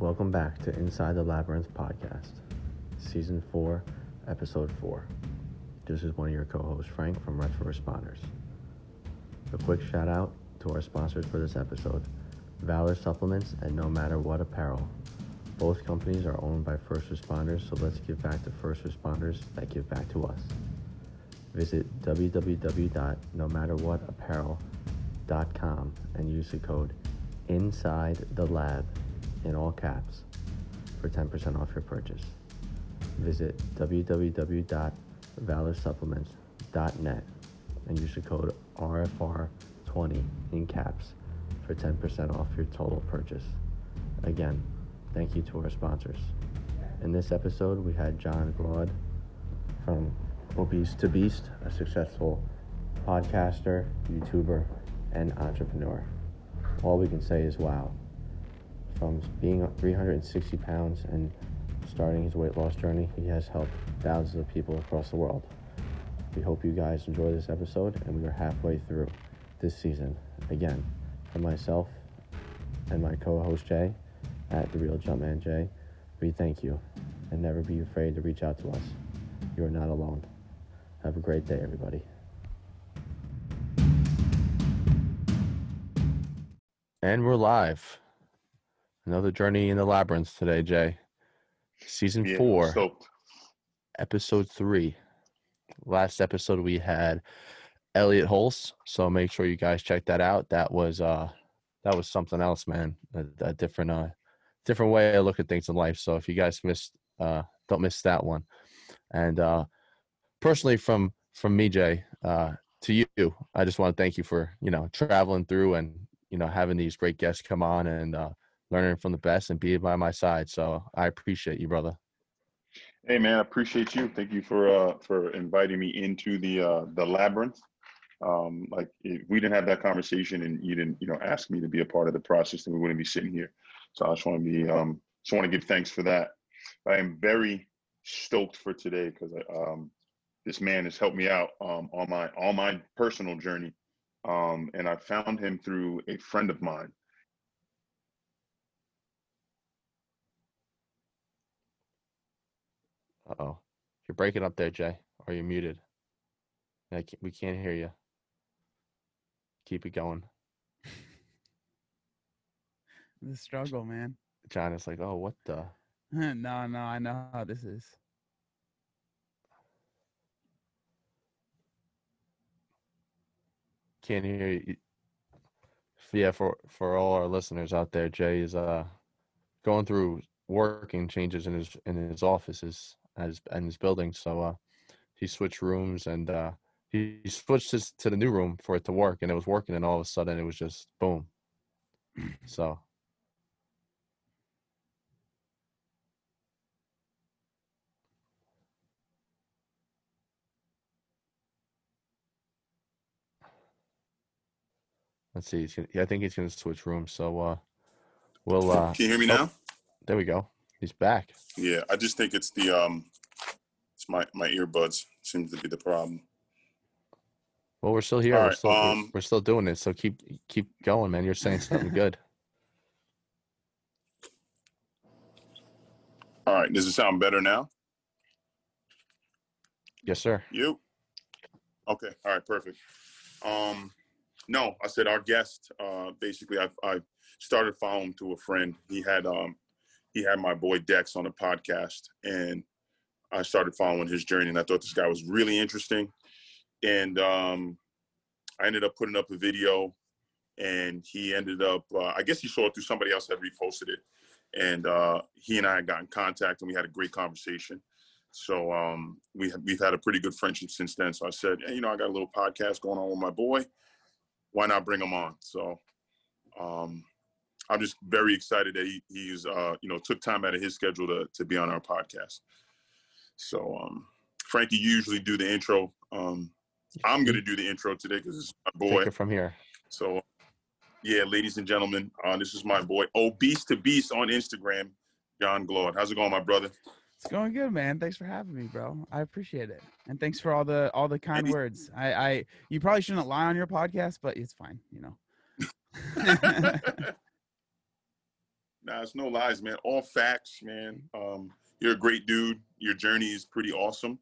Welcome back to Inside the Labyrinth podcast, season four, episode four. This is one of your co-hosts, Frank from Retro Responders. A quick shout out to our sponsors for this episode, Valor Supplements and No Matter What Apparel. Both companies are owned by first responders, so let's give back to first responders that give back to us. Visit www.nomatterwhatapparel.com and use the code INSIDE THE LAB in all caps for 10% off your purchase. Visit www.valorsupplements.net and use the code RFR20 in caps for 10% off your total purchase. Again, thank you to our sponsors. In this episode, we had John Glaude from Obese to Beast, a successful podcaster, YouTuber, and entrepreneur. All we can say is wow. From being 360 pounds and starting his weight loss journey, he has helped thousands of people across the world. We hope you guys enjoy this episode, and we are halfway through this season. Again, for myself and my co host Jay at The Real Jumpman Jay, we thank you and never be afraid to reach out to us. You are not alone. Have a great day, everybody. And we're live. Another journey in the labyrinth today, Jay. Season Yeah, four, episode three. Last episode we had Elliot Holst, so make sure you guys check that out. That was uh that was something else, man. A, a different uh different way I look at things in life. So if you guys missed uh don't miss that one. And uh personally from from me, Jay, uh to you, I just want to thank you for, you know, traveling through and, you know, having these great guests come on and uh learning from the best and being by my side. So I appreciate you, brother. Hey man, I appreciate you. Thank you for uh for inviting me into the uh the labyrinth. Um like if we didn't have that conversation and you didn't, you know, ask me to be a part of the process, then we wouldn't be sitting here. So I just want to be um just want to give thanks for that. I am very stoked for today because um this man has helped me out um on my on my personal journey. Um and I found him through a friend of mine. Uh-oh. You're breaking up there, Jay. Are you're muted. I can't, we can't hear you. Keep it going. The struggle, man. John is like, oh, what the? no, no, I know how this is. Can't hear you. Yeah, for for all our listeners out there, Jay is uh going through working changes in his in his offices in his building. So uh he switched rooms and uh he, he switched his to the new room for it to work and it was working and all of a sudden it was just boom. So let's see. He's gonna, yeah, I think he's gonna switch rooms. So uh we'll uh Can you hear me oh. now? there we go. He's back. Yeah, I just think it's the um it's my my earbuds seems to be the problem. Well, we're still here. All we're, right, still, we're- um, we're still doing it. So keep keep going, man. You're saying something good. All right, does it sound better now? Yes, sir. You? Okay. All right. Perfect. Um, no, I said our guest. Uh, basically, I I started following to a friend. He had um he had my boy Dex on a podcast, and I started following his journey, and I thought this guy was really interesting. And um, I ended up putting up a video, and he ended up. Uh, I guess he saw it through somebody else that reposted it, and uh, he and I got in contact, and we had a great conversation. So um, we we've had a pretty good friendship since then. So I said, hey, you know, I got a little podcast going on with my boy. Why not bring him on? So um, I'm just very excited that he he's uh, you know took time out of his schedule to to be on our podcast. So um, Frankie, you usually do the intro. Um, I'm gonna do the intro today because it's my boy. Take it from here. So, yeah, ladies and gentlemen, uh, this is my boy, Obese to Beast on Instagram, John Glaude. How's it going, my brother? It's going good, man. Thanks for having me, bro. I appreciate it, and thanks for all the all the kind Any- words. I, I, you probably shouldn't lie on your podcast, but it's fine, you know. Nah, it's no lies, man. All facts, man. Um, you're a great dude. Your journey is pretty awesome.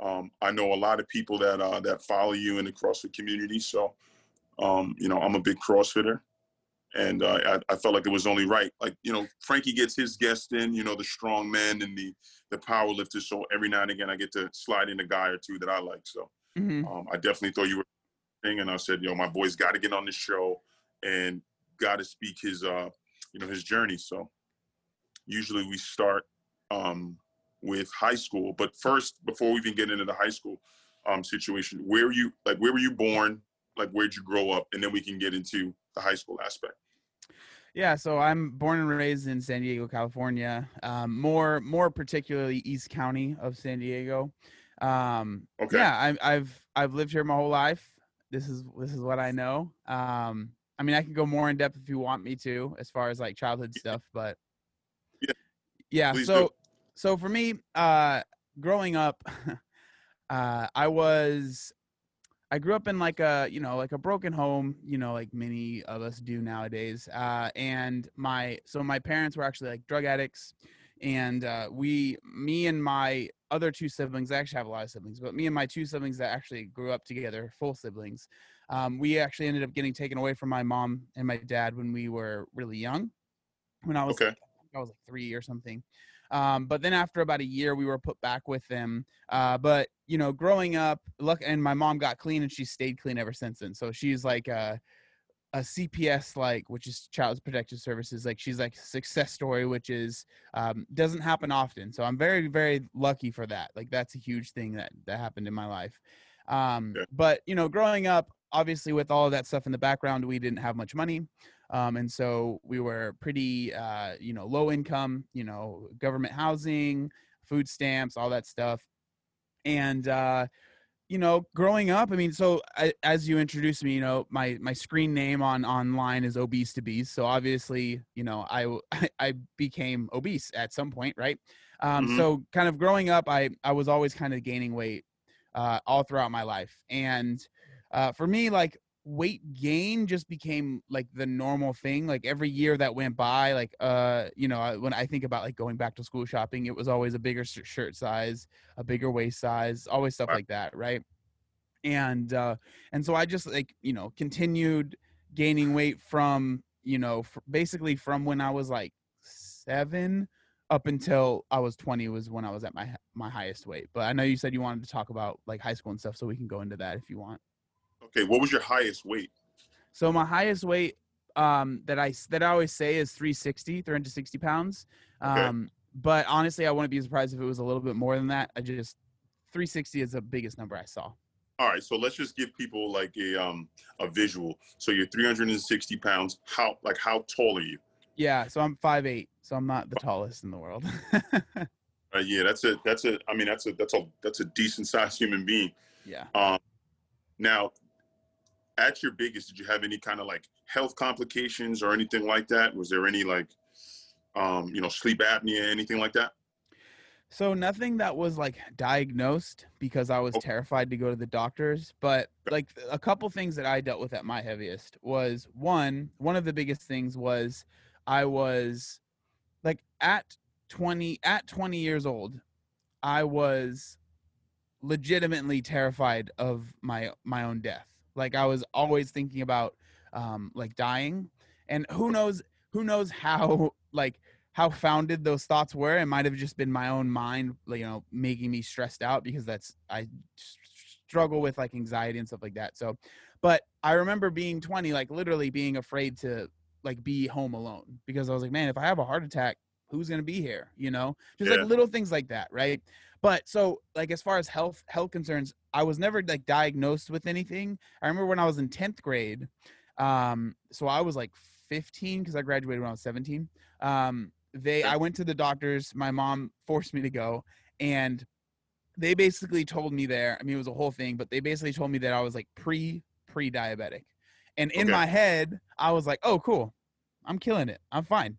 Um, I know a lot of people that uh, that follow you in the CrossFit community. So, um, you know, I'm a big CrossFitter, and uh, I, I felt like it was only right. Like, you know, Frankie gets his guests in. You know, the strong men and the the power lifters. So every now and again, I get to slide in a guy or two that I like. So, Mhm. um, I definitely thought you were thing, and I said, yo, my boy's got to get on the show and got to speak his, uh, you know, his journey. So usually we start um, with high school, but first, before we even get into the high school um, situation, where you? Like, where were you born? Like, where'd you grow up? And then we can get into the high school aspect. Yeah, so I'm born and raised in San Diego, California. Um, more, more particularly East County of San Diego. Um, Okay. Yeah, I, I've I've lived here my whole life. This is this is what I know. Um, I mean, I can go more in depth if you want me to, as far as like childhood stuff, but Yeah, yeah. please so do. so for me, uh, growing up, uh, I was I grew up in like a you know like a broken home, you know, like many of us do nowadays. Uh, and my so my parents were actually like drug addicts, and uh, we, me and my other two siblings, I actually have a lot of siblings, but me and my two siblings that actually grew up together, full siblings, um, we actually ended up getting taken away from my mom and my dad when we were really young. When I was Okay. like, I was like three or something. Um, but then after about a year, we were put back with them. Uh, but you know, growing up, look, and my mom got clean, and she stayed clean ever since then. So she's like a, a CPS, like which is Child Protective Services. Like she's like a success story, which is um, doesn't happen often. So I'm very, very lucky for that. Like that's a huge thing that that happened in my life. Um, Yeah. But you know, growing up, obviously with all of that stuff in the background, we didn't have much money. Um, and so we were pretty, uh, you know, low income, you know, government housing, food stamps, all that stuff. And, uh, you know, growing up, I mean, so I, as you introduced me, you know, my, my screen name on online is obese to beast. So obviously, you know, i i became obese at some point. Right. Um, Mhm. so kind of growing up, I, I was always kind of gaining weight, uh, all throughout my life. And, uh, for me, like weight gain just became like the normal thing like every year that went by like uh you know I- when i think about like going back to school shopping it was always a bigger shirt size a bigger waist size always stuff like that right? And uh and so i just like you know continued gaining weight from you know basically from when i was like 7 up until i was 20 was when i was at my my highest weight but i know you said you wanted to talk about like high school and stuff so we can go into that if you want Okay. What was your highest weight? So my highest weight um, that I that I always say is 360, 360 pounds. Okay. Um, but honestly, I wouldn't be surprised if it was a little bit more than that. I just 360 is the biggest number I saw. All right, so let's just give people like a um a visual. So you're 360 pounds. How like how tall are you? Yeah, so I'm 5'8", so I'm not the tallest in the world. Uh, yeah, that's a that's a. I mean, that's a that's a that's a decent sized human being. yeah. Um, now, at your biggest, did you have any kind of like health complications or anything like that? Was there any like, um, you know, sleep apnea, anything like that? So nothing that was like diagnosed because I was Okay. terrified to go to the doctors, but like a couple things that I dealt with at my heaviest was one, one of the biggest things was I was like at 20 at 20 years old, I was legitimately terrified of my my own death. Like I was always thinking about um like dying and who knows who knows how like how founded those thoughts were. It might have just been my own mind, you know, making me stressed out because that's I struggle with like anxiety and stuff like that. So, but I remember being 20, like literally being afraid to like be home alone because I was like, man, if I have a heart attack, who's gonna be here? You know, just Yeah. like little things like that, right? But so like as far as health health concerns, I was never like diagnosed with anything. I remember when I was in 10th grade, um, so I was like 15 because I graduated when I was 17. Um, they I went to the doctors. My mom forced me to go, and they basically told me there. I mean, it was a whole thing, but they basically told me that I was like pre pre diabetic, and in Okay. my head, I was like, "Oh, cool, I'm killing it. I'm fine."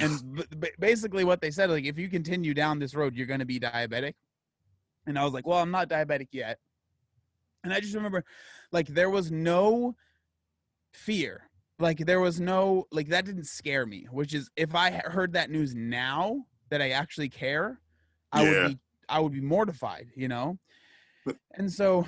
And b- b- basically, what they said, like, if you continue down this road, you're going to be diabetic. And I was like, "Well, I'm not diabetic yet." And I just remember, like, there was no fear like there was no like that didn't scare me which is if i heard that news now that i actually care i Yeah. would be i would be mortified you know and so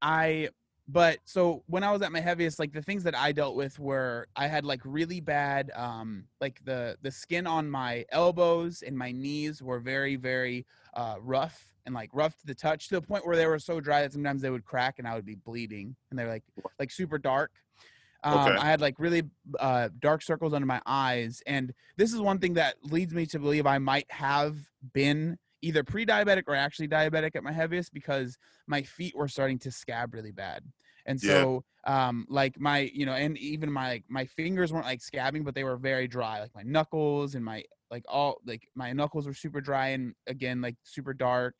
i but so when i was at my heaviest like the things that i dealt with were i had like really bad um like the the skin on my elbows and my knees were very very uh rough and like rough to the touch to the point where they were so dry that sometimes they would crack and i would be bleeding and they're like like super dark um, Okay. I had like really uh, dark circles under my eyes, and this is one thing that leads me to believe I might have been either pre-diabetic or actually diabetic at my heaviest because my feet were starting to scab really bad, and Yeah. so um, like my you know, and even my my fingers weren't like scabbing, but they were very dry, like my knuckles and my like all like my knuckles were super dry and again like super dark.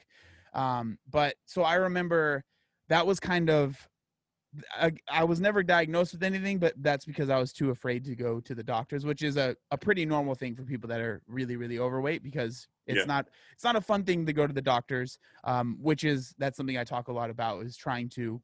Um, but so I remember that was kind of I, I was never diagnosed with anything, but that's because I was too afraid to go to the doctors, which is a, a pretty normal thing for people that are really, really overweight because it's Yeah. not it's not a fun thing to go to the doctors. Um, which is that's something I talk a lot about is trying to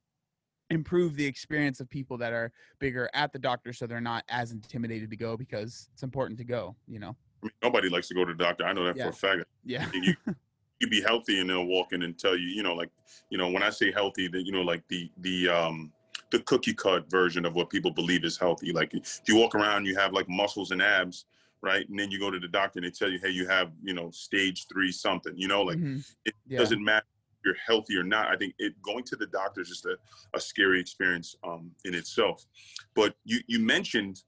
improve the experience of people that are bigger at the doctor so they're not as intimidated to go because it's important to go, you know. I mean, nobody likes to go to the doctor. I know that Yeah. for a fact. Yeah. you you be healthy and they'll walk in and tell you, you know, like, you know, when I say healthy, that you know, like the the um the cookie cut version of what people believe is healthy. Like if you walk around, you have like muscles and abs, right? And then you go to the doctor and they tell you, hey, you have, you know, stage three something. You know, like Mhm. it Yeah. doesn't matter if you're healthy or not. I think it going to the doctor is just a, a scary experience um in itself. But you you mentioned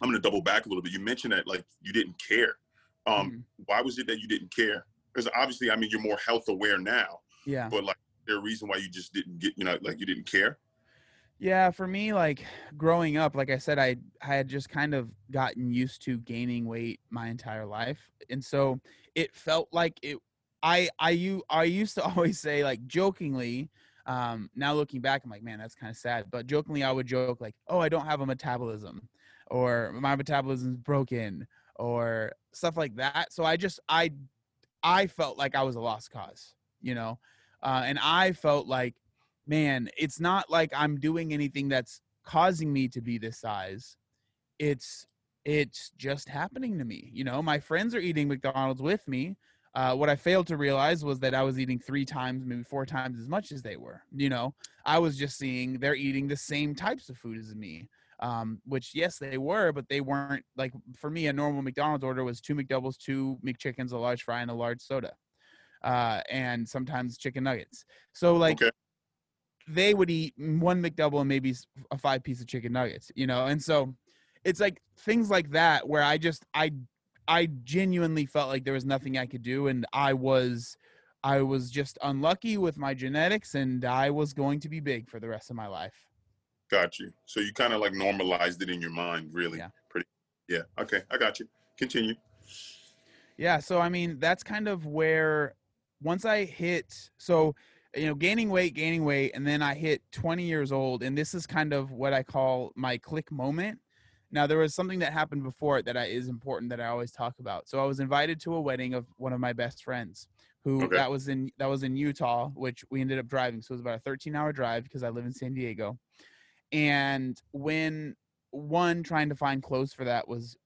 I'm gonna double back a little bit. You mentioned that like you didn't care. Um, Mhm. why was it that you didn't care? Because obviously, I mean, you're more health aware now, Yeah. but like, there a reason why you just didn't get, you know, like you didn't care? Yeah, for me, like growing up, like I said, I I had just kind of gotten used to gaining weight my entire life, and so it felt like it. I I you I used to always say like jokingly. Um, now looking back, I'm like, man, that's kind of sad. But jokingly, I would joke like, oh, I don't have a metabolism, or my metabolism's broken, or stuff like that. So I just I I felt like I was a lost cause, you know, uh, and I felt like man, it's not like I'm doing anything that's causing me to be this size. It's it's just happening to me. You know, my friends are eating McDonald's with me. Uh, what I failed to realize was that I was eating three times, maybe four times as much as they were. You know, I was just seeing they're eating the same types of food as me. Um, which yes, they were, but they weren't like for me. A normal McDonald's order was two McDoubles, two McChickens, a large fry, and a large soda, uh, and sometimes chicken nuggets. So like Okay. They would eat one McDouble and maybe a five piece of chicken nuggets, you know? And so it's like things like that where I just I I genuinely felt like there was nothing I could do and I was I was just unlucky with my genetics and I was going to be big for the rest of my life. Got you. So you kind of like normalized it in your mind, really. Yeah. Pretty. Yeah. Okay. I got you. Continue. Yeah, so I mean that's kind of where once I hit so you know gaining weight, gaining weight, and then I hit 20 years old, and this is kind of what I call my click moment. Now there was something that happened before it that I, is important that I always talk about. So I was invited to a wedding of one of my best friends, who Okay. that was in that was in Utah, which we ended up driving. So it was about a 13 hour drive because I live in San Diego. And when one trying to find clothes for that was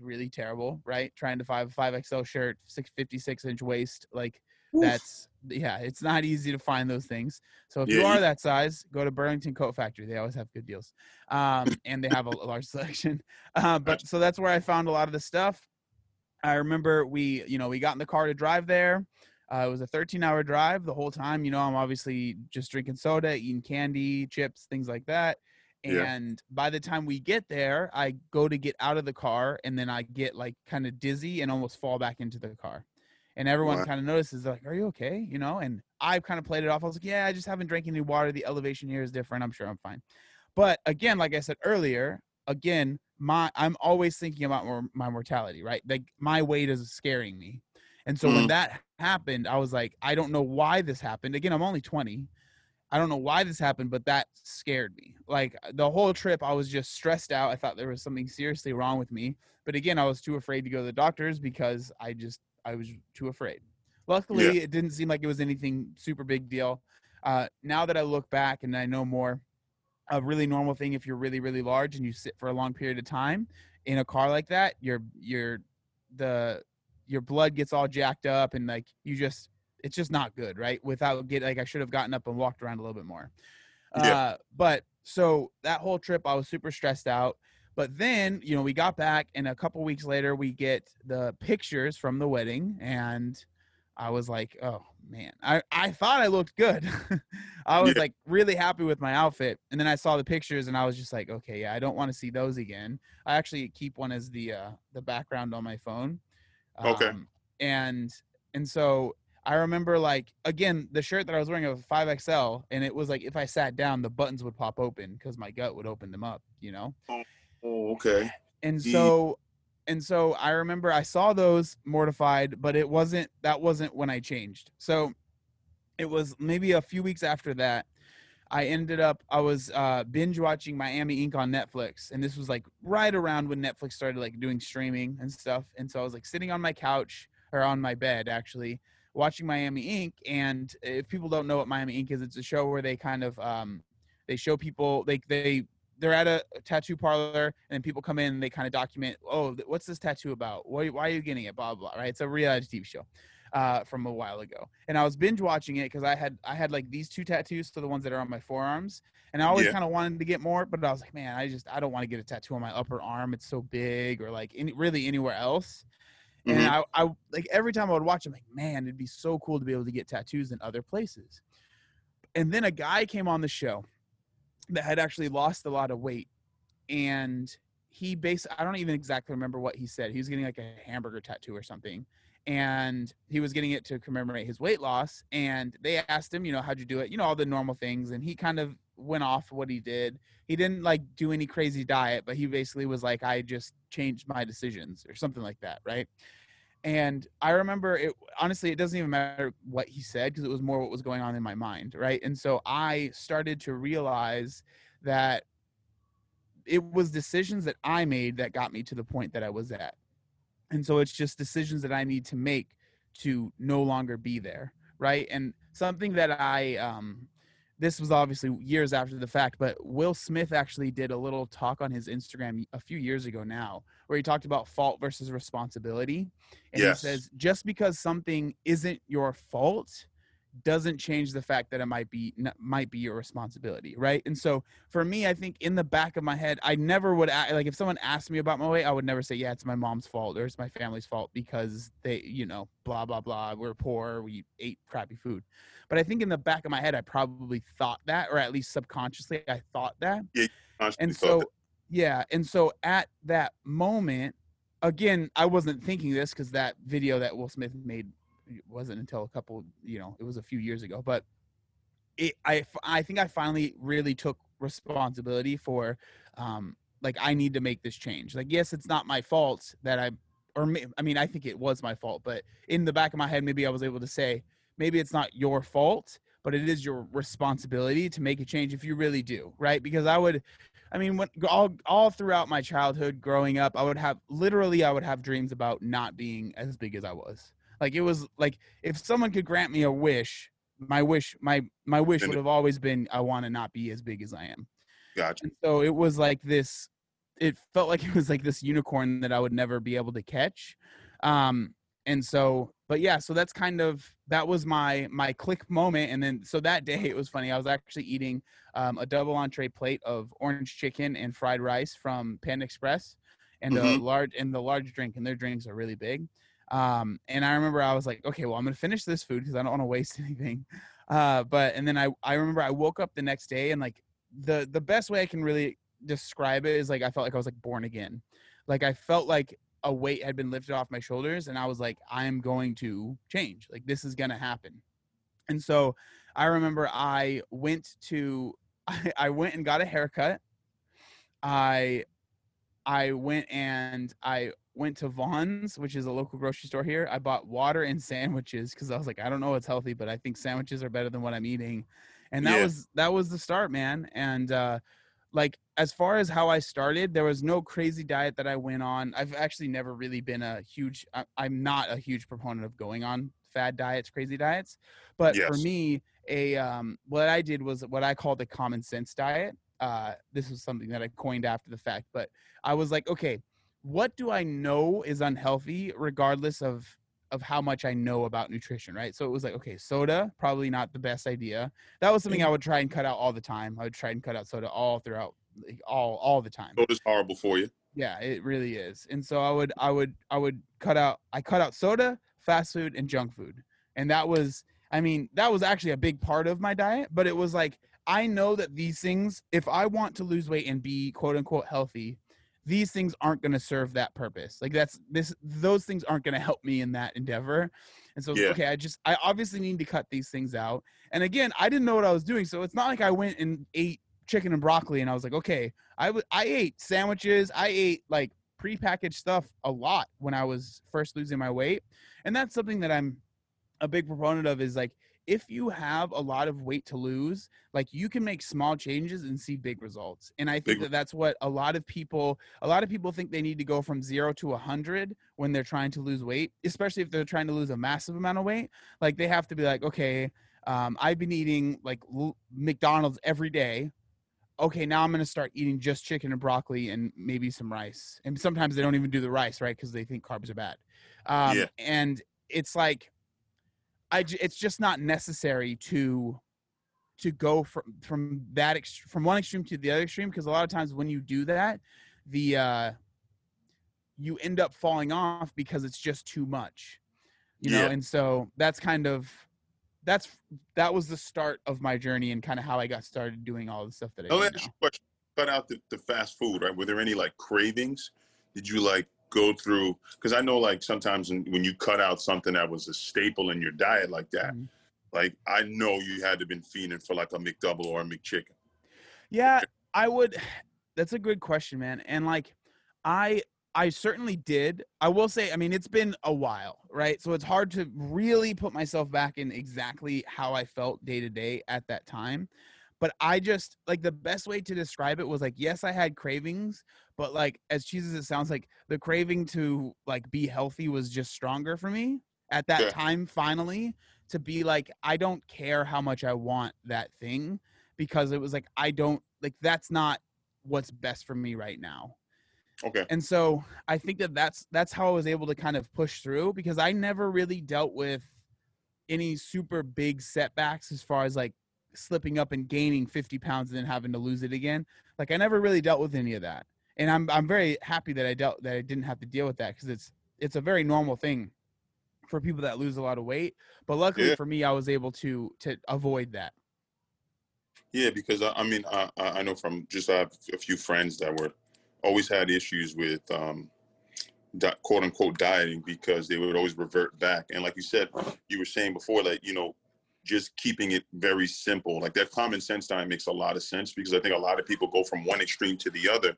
really terrible, right? Trying to find a five XL shirt, six fifty six inch waist, like Oof. that's yeah, it's not easy to find those things. So if you are that size, go to Burlington Coat Factory. They always have good deals, um, and they have a, large selection. Uh, but so that's where I found a lot of the stuff. I remember we, you know, we got in the car to drive there. Uh, it was a 13 hour drive the whole time. You know, I'm obviously just drinking soda, eating candy, chips, things like that. Yeah. And by the time we get there, I go to get out of the car and then I get like kind of dizzy and almost fall back into the car. And everyone kind of notices, like, are you okay? You know, and i've kind of played it off. I was like, yeah, I just haven't drank any water. The elevation here is different. I'm sure I'm fine. But again, like I said earlier, again, my I'm always thinking about more, my mortality, right? Like my weight is scaring me. And so when Mhm. that happened, I was like, I don't know why this happened. Again, I'm only 20. I don't know why this happened, but that scared me. Like the whole trip, I was just stressed out. I thought there was something seriously wrong with me. But again, I was too afraid to go to the doctors because I just I was too afraid. Luckily, it didn't seem like it was anything super big deal. Uh, now that I look back and I know more, a really normal thing if you're really really large and you sit for a long period of time in a car like that your your the your blood gets all jacked up and like you just it's just not good right without get like i should have gotten up and walked around a little bit more Yeah. uh but so that whole trip i was super stressed out but then you know we got back and a couple weeks later we get the pictures from the wedding and i was like oh man. I i thought i looked good. I was Yeah. like really happy with my outfit and then i saw the pictures and i was just like okay yeah i don't want to see those again. I actually keep one as the uh the background on my phone Okay. Um, and and so i remember like again the shirt that i was wearing was 5xl and it was like if i sat down the buttons would pop open because my gut would open them up you know Oh, okay. and so and so i remember i saw those mortified but it wasn't that wasn't when i changed so it was maybe a few weeks after that i ended up i was uh binge watching miami ink on netflix and this was like right around when netflix started like doing streaming and stuff and so i was like sitting on my couch or on my bed actually watching miami ink and if people don't know what miami ink is it's a show where they kind of um they show people they they they're at a tattoo parlor and people come in and they kind of document oh what's this tattoo about? Why, why are you getting it? Blah blah blah right? It's a reality tv show uh, from a while ago. And i was binge watching it because i had i had like these two tattoos so the ones that are on my forearms and i always Yeah. kind of wanted to get more but i was like man i just i don't want to get a tattoo on my upper arm it's so big or like any, really anywhere else. And Mhm. I, I like every time i would watch i'm like man it'd be so cool to be able to get tattoos in other places. And then a guy came on the show that had actually lost a lot of weight and he basically i don't even exactly remember what he said. He was getting like a hamburger tattoo or something and he was getting it to commemorate his weight loss and they asked him you know how'd you do it? You know all the normal things and he kind of went off what he did. He didn't like do any crazy diet but he basically was like i just changed my decisions or something like that right and i remember it honestly it doesn't even matter what he said because it was more what was going on in my mind right? And so i started to realize that it was decisions that i made that got me to the point that i was at. And so it's just decisions that i need to make to no longer be there right? And something that i um this was obviously years after the fact but will smith actually did a little talk on his instagram a few years ago now where he talked about fault versus responsibility and Yes. he says just because something isn't your fault doesn't change the fact that it might be might be your responsibility right and so for me i think in the back of my head i never would like if someone asked me about my weight i would never say yeah it's my mom's fault or it's my family's fault because they you know blah blah blah we're poor we ate crappy food but i think in the back of my head i probably thought that or at least subconsciously i thought that Constantly and so that. Yeah and so at that moment again i wasn't thinking this because that video that will smith made wasn't until a couple you know it was a few years ago but it I think i finally really took responsibility for um like i need to make this change. Like yes it's not my fault that i or i mean i think it was my fault but in the back of my head maybe i was able to say maybe it's not your fault but it is your responsibility to make a change if you really do right? Because i would I mean, when all all throughout my childhood, growing up, I would have literally I would have dreams about not being as big as I was. Like it was like if someone could grant me a wish, my wish my my wish would have always been I want to not be as big as I am. Gotcha. And so it was like this. It felt like it was like this unicorn that I would never be able to catch. Um, and so, but yeah, so that's kind of that was my my click moment. And then so that day it was funny. I was actually eating um, a double entree plate of orange chicken and fried rice from Panda Express, and a Mhm. large and the large drink. And their drinks are really big. Um, and I remember I was like, okay, well, I'm gonna finish this food because I don't want to waste anything. Uh, but and then I I remember I woke up the next day and like the the best way I can really describe it is like I felt like I was like born again. Like I felt like a weight had been lifted off my shoulders and I was like I'm going to change. Like this is going to happen. And so I remember I went to I, I went and got a haircut. I I went and I went to Vons, which is a local grocery store here. I bought water and sandwiches because I was like, I don't know what's healthy, but I think sandwiches are better than what I'm eating. And that Yeah. was that was the start, man. And uh like as far as how I started, there was no crazy diet that I went on. I've actually never really been a huge I'm not a huge proponent of going on fad diets, crazy diets. But for me, a um what I did was what I call the common sense diet. uh, this was something that I coined after the fact, but I was like, okay, what do I know is unhealthy, regardless of of how much I know about nutrition, right? So it was like, okay, soda, probably not the best idea. That was something I would try and cut out all the time. I would try and cut out soda all throughout, like, all all the time. Soda's horrible for you. Yeah, it really is. And so I would I would I would cut out I cut out soda, fast food, and junk food. And that was I mean, that was actually a big part of my diet, but it was like I know that these things, if I want to lose weight and be quote unquote healthy, these things aren't going to serve that purpose. Like that's this those things aren't going to help me in that endeavor. And so Yeah. okay, I just I obviously need to cut these things out. And again, I didn't know what I was doing, so it's not like I went and ate chicken and broccoli and I was like, okay, I would I ate sandwiches, I ate like prepackaged stuff a lot when I was first losing my weight. And that's something that I'm a big proponent of is like if you have a lot of weight to lose, like you can make small changes and see big results. And I think Big- that that's what a lot of people a lot of people think they need to go from 0 to a 100 when they're trying to lose weight, especially if they're trying to lose a massive amount of weight. Like they have to be like, okay, um, I've been eating like l- McDonald's every day. Okay, now I'm going to start eating just chicken and broccoli and maybe some rice. And sometimes they don't even do the rice, right? Because they think carbs are bad. Um, Yeah. And it's like, I j- it's just not necessary to to go from from that ex- from one extreme to the other extreme because a lot of times when you do that, the uh, you end up falling off because it's just too much, you know. And so that's kind of that's that was the start of my journey and kind of how I got started doing all the stuff that I Let me ask you a question. Cut out the, the fast food, right? Were there any like cravings? Did you like go through? Because I know like sometimes when, when you cut out something that was a staple in your diet like that, Mhm. like I know you had to been feeding for like a McDouble or a McChicken. Yeah, I would. That's a good question, man. And like, I I certainly did. I will say, I mean, it's been a while, right? So it's hard to really put myself back in exactly how I felt day to day at that time. But I just like the best way to describe it was like, yes, I had cravings, but like as cheesy as it sounds, like the craving to like be healthy was just stronger for me at that Yeah. time. Finally, to be like, I don't care how much I want that thing because it was like I don't like that's not what's best for me right now. Okay. And so I think that that's that's how I was able to kind of push through because I never really dealt with any super big setbacks as far as like slipping up and gaining 50 pounds and then having to lose it again. Like I never really dealt with any of that. And I'm I'm very happy that I dealt that I didn't have to deal with that because it's it's a very normal thing for people that lose a lot of weight. But luckily Yeah. for me, I was able to to avoid that. Yeah, because I, I mean, I, I I know from just I have a few friends that were always had issues with um, di- quote unquote dieting because they would always revert back. And like you said, you were saying before that you know just keeping it very simple, like that common sense diet makes a lot of sense because I think a lot of people go from one extreme to the other,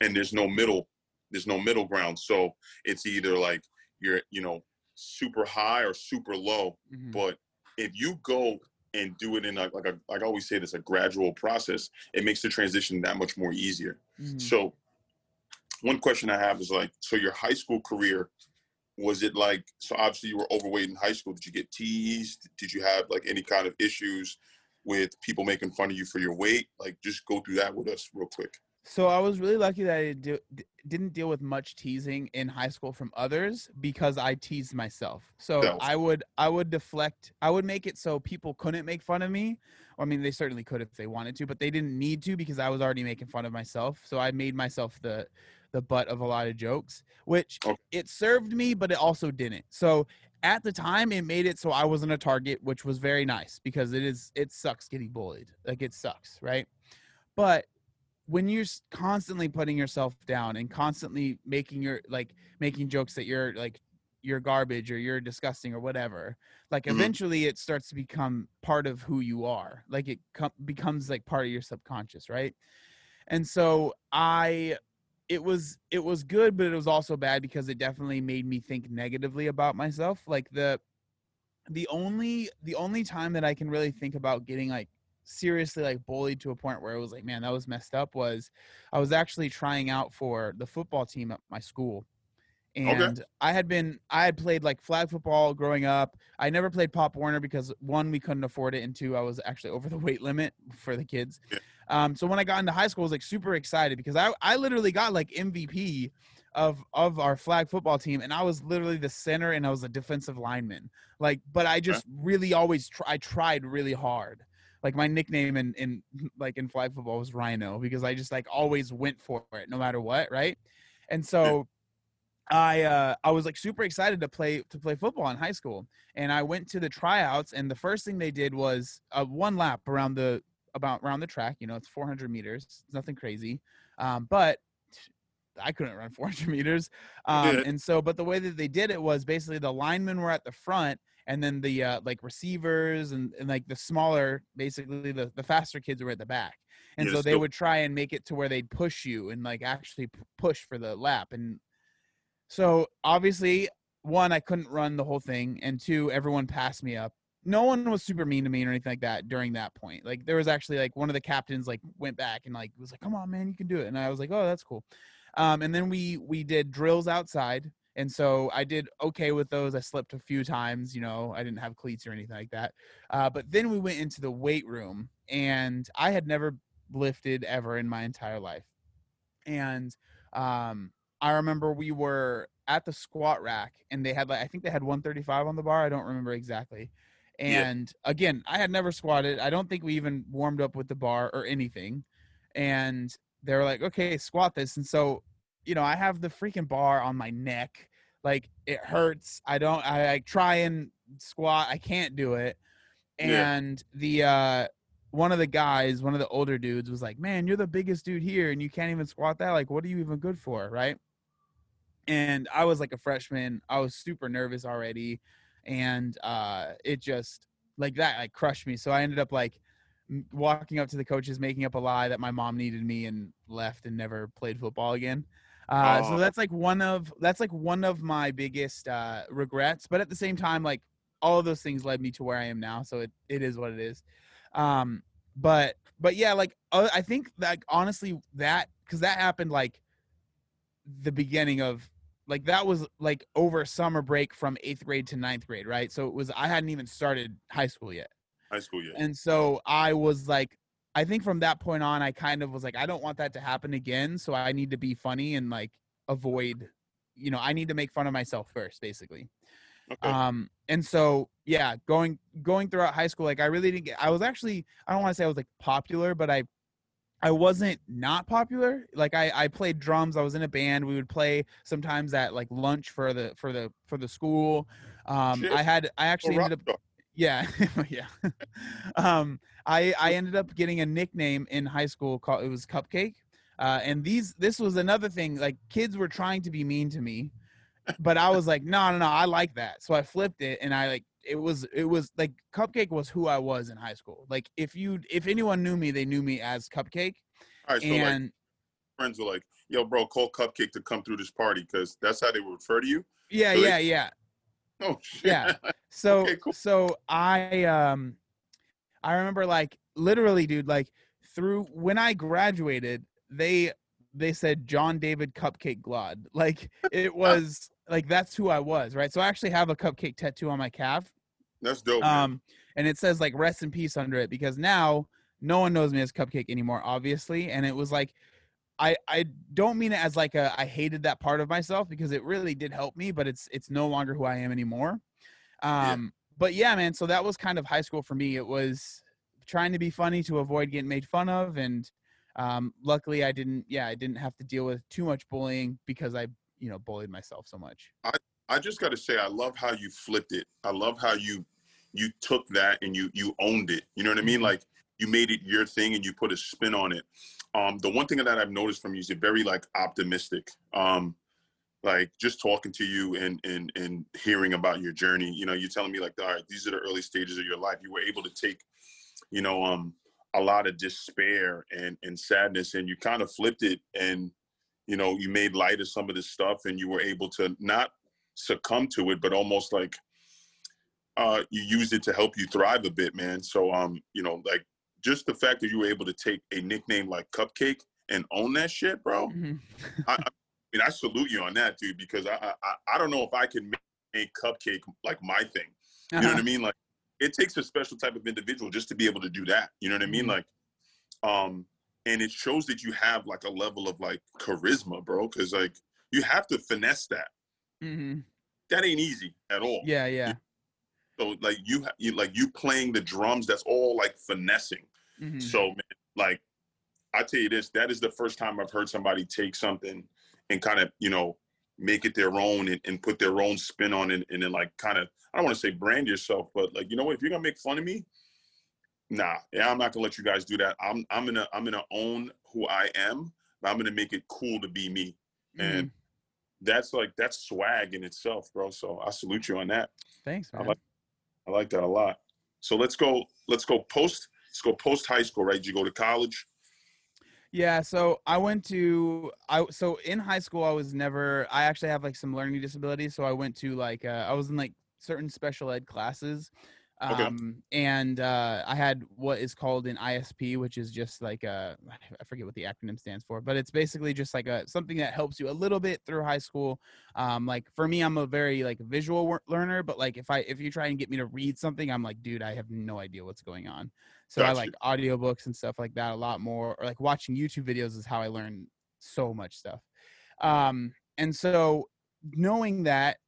and there's no middle, there's no middle ground. So it's either like you're you know super high or super low. Mhm. But if you go and do it in a, like a like I always say, this a gradual process. It makes the transition that much more easier. Mhm. So, one question I have is like, so your high school career was it like? So obviously you were overweight in high school. Did you get teased? Did you have like any kind of issues with people making fun of you for your weight? Like, just go through that with us real quick. So I was really lucky that I do, didn't deal with much teasing in high school from others because I teased myself. So Self. I would I would deflect. I would make it so people couldn't make fun of me. I mean, they certainly could if they wanted to, but they didn't need to because I was already making fun of myself. So I made myself the the butt of a lot of jokes, which Okay. it served me, but it also didn't. So at the time, it made it so I wasn't a target, which was very nice because it is it sucks getting bullied. Like it sucks, right? But when you're constantly putting yourself down and constantly making your like making jokes that you're like you're garbage or you're disgusting or whatever like Mhm. eventually it starts to become part of who you are like it com- becomes like part of your subconscious right and so i it was it was good but it was also bad because it definitely made me think negatively about myself like the the only the only time that i can really think about getting like seriously like bullied to a point where it was like man that was messed up was i was actually trying out for the football team at my school and i had been i had played like flag football growing up. I never played pop warner because one we couldn't afford it and two i was actually over the weight limit for the kids. Yeah. Um, so when I got into high school, I was like super excited because I, I literally got like MVP of of our flag football team, and I was literally the center and I was a defensive lineman. Like, but I just really always try, I tried really hard. Like my nickname in in like in flag football was Rhino because I just like always went for it no matter what, right? And so I uh, I was like super excited to play to play football in high school, and I went to the tryouts, and the first thing they did was uh, one lap around the about around the track. You know, it's 400 meters, it's nothing crazy, um, but I couldn't run 400 meters, um, and so but the way that they did it was basically the linemen were at the front, and then the uh, like receivers and, and like the smaller, basically the the faster kids were at the back. And Yeah, so they would try and make it to where they'd push you and like actually p- push for the lap and so obviously, one, I couldn't run the whole thing, and two, everyone passed me up. No one was super mean to me or anything like that during that point. Like there was actually like one of the captains like went back and like was like, "Come on, man, you can do it," and I was like, "Oh, that's cool." Um, and then we we did drills outside, and so I did okay with those. I slipped a few times, you know, I didn't have cleats or anything like that. Uh, but then we went into the weight room, and I had never lifted ever in my entire life, and um, I remember we were at the squat rack and they had like I think they had 135 on the bar. I don't remember exactly. Yeah. And again, I had never squatted. I don't think we even warmed up with the bar or anything. And they were like, "Okay, squat this." And so, you know, I have the freaking bar on my neck. Like it hurts. I don't I, I try and squat. I can't do it. Yeah. And the uh one of the guys, one of the older dudes was like, "Man, you're the biggest dude here and you can't even squat that. Like what are you even good for?" Right? and I was like a freshman. I was super nervous already, and uh, it just like that like crushed me. So I ended up like walking up to the coaches, making up a lie that my mom needed me, and left and never played football again. Uh, so Oh. that's like one of that's like one of my biggest uh, regrets. But at the same time, like all of those things led me to where I am now. So it, it is what it is. Um, but but yeah, like uh, I think that honestly that because that happened like the beginning of like that was like over summer break from eighth grade to ninth grade, right? So it was I hadn't even started high school yet. High school, yet. And so I was like, I think from that point on, I kind of was like, I don't want that to happen again. So I need to be funny and like avoid, you know, I need to make fun of myself first, basically. Okay. Um, and so yeah, going going throughout high school, like I really didn't get I was actually I don't want to say I was like popular, but I I wasn't not popular. Like I, I played drums. I was in a band. We would play sometimes at like lunch for the for the for the school. Um, I had I actually ended up yeah yeah. um, I I ended up getting a nickname in high school called it was Cupcake. Uh, and these this was another thing. Like kids were trying to be mean to me, but I was like, no no no, I like that. So I flipped it and I like it was it was like Cupcake was who I was in high school. Like if you if anyone knew me, they knew me as Cupcake. All right, so like and friends were like, "Yo, bro, call Cupcake to come through this party," because that's how they would refer to you. yeah, so they- yeah, yeah. Oh shit. Yeah. So Okay, cool. so I um I remember like literally dude like through when I graduated they they said John David Cupcake Glaude. Like it was like that's who I was, right? So I actually have a cupcake tattoo on my calf. That's dope. man. Um and it says like rest in peace under it because now no one knows me as Cupcake anymore obviously and it was like I I don't mean it as like a I hated that part of myself because it really did help me, but it's it's no longer who I am anymore. Yeah. Um but yeah, man, so that was kind of high school for me. It was trying to be funny to avoid getting made fun of and um luckily I didn't yeah, I didn't have to deal with too much bullying because I, you know, bullied myself so much. I I just got to say, I love how you flipped it. I love how you you took that and you you owned it. You know what I mean? Mhm. Like you made it your thing and you put a spin on it. Um, the one thing that I've noticed from you is you're very like optimistic. Um, like just talking to you and and and hearing about your journey. You know, you're telling me like, all right, these are the early stages of your life. You were able to take, you know, um, a lot of despair and and sadness, and you kind of flipped it and you know you made light of some of this stuff and you were able to not succumb to it, but almost like uh, you used it to help you thrive a bit, man. So, um, you know, like just the fact that you were able to take a nickname like Cupcake and own that shit, bro. Mhm. I, I mean, I salute you on that, dude, because I, I, I don't know if I can make, Cupcake like my thing. You know what I mean? Like, it takes a special type of individual just to be able to do that. You know what I mean? Mhm. Like, um, and it shows that you have like a level of like charisma, bro. Because like you have to finesse that. hmm That ain't easy at all. Yeah, yeah. So like you, you like you playing the drums. That's all like finessing. hmm So man, like I tell you this, that is the first time I've heard somebody take something and kind of you know make it their own and, and put their own spin on it and then like kind of I don't want to say brand yourself, but like you know what, if you're gonna make fun of me, nah, yeah, I'm not gonna let you guys do that. I'm I'm gonna I'm gonna own who I am. But I'm gonna make it cool to be me, and that's like that's swag in itself, bro. So I salute you on that. Thanks, I man. like I like that a lot. So let's go. Let's go post. Let's go post high school, right? Did you go to college? Yeah, so I went to I so in high school I was never I actually have like some learning disabilities, so I went to like uh, I was in like certain special ed classes. Okay. Um and uh I had what is called an ISP, which is just like a I forget what the acronym stands for, but it's basically just like a something that helps you a little bit through high school. Um like for me I'm a very like visual wor- learner, but like if I if you try and get me to read something, I'm like, dude, I have no idea what's going on. So I like audiobooks and stuff like that a lot more, or like watching YouTube videos is how I learn so much stuff. Um, and so knowing that,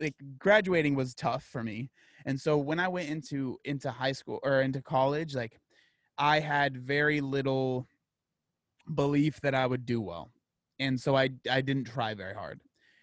like graduating was tough for me, and so when I went into into high school or into college, like I had very little belief that I would do well, and so I I didn't try very hard.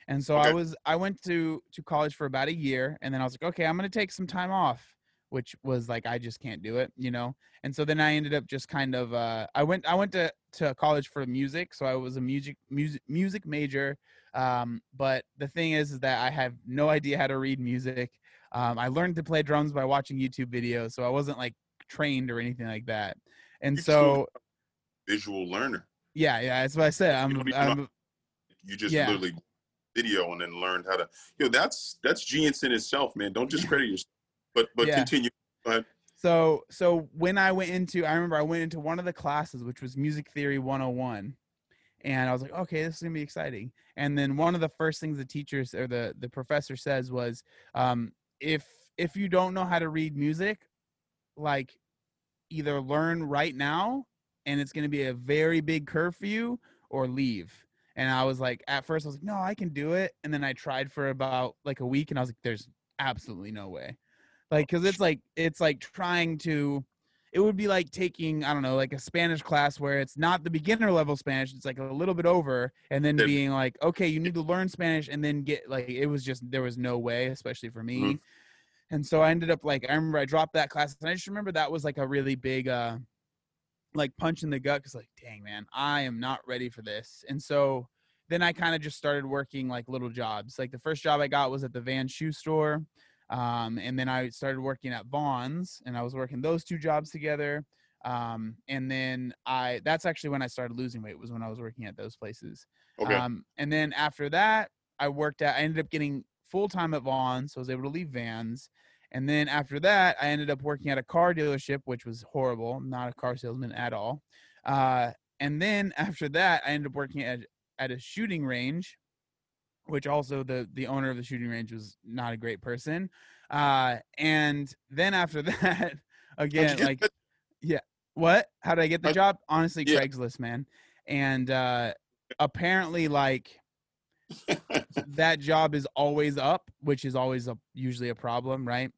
And so I was I went to to college for about a year, and then I was like, okay, I'm gonna take some time off which was like I just can't do it, you know. And so then I ended up just kind of uh, I went I went to to college for music, so I was a music music music major. Um, but the thing is, is that I have no idea how to read music. Um, I learned to play drums by watching YouTube videos, so I wasn't like trained or anything like that. And You so Visual learner. yeah, yeah, that's what I said. You I'm, know- I'm You just Yeah. literally video and then learned how to. You know, that's that's genius in itself, man. Don't just credit yourself. But but Yeah. continue. So so when I went into I remember I went into one of the classes which was music theory 101 and I was like okay this is going to be exciting and then one of the first things the teachers or the the professor says was um if if you don't know how to read music like either learn right now and it's going to be a very big curve for you or leave. And I was like at first I was like no I can do it. And then I tried for about like a week and I was like there's absolutely no way. Like because it's like it's like trying to it would be like taking i don't know like a spanish class where it's not the beginner level spanish it's like a little bit over and then Then- being like okay you need to learn spanish and then get like it was just there was no way especially for me. Mhm. and so i ended up like i remember i dropped that class and i just remember that was like a really big uh like punch in the gut because like dang man i am not ready for this. And so then i kind of just started working like little jobs. Like the first job i got was at the Vans shoe store um, and then I started working at Vons, and I was working those two jobs together. Um, and then I that's actually when I started losing weight was when I was working at those places. Okay. Um, and then after that, I worked at I ended up getting full time at Vons, so I was able to leave Vans. And then after that, I ended up working at a car dealership, which was horrible. I'm not a car salesman at all. Uh, and then after that, I ended up working at at a shooting range, which also the the owner of the shooting range was not a great person. Uh, and then after that, again, like that? what? How did I get the How'd- job? Honestly, Yeah. Craigslist, man. And uh, apparently, like that job is always up, which is always a usually a problem, right?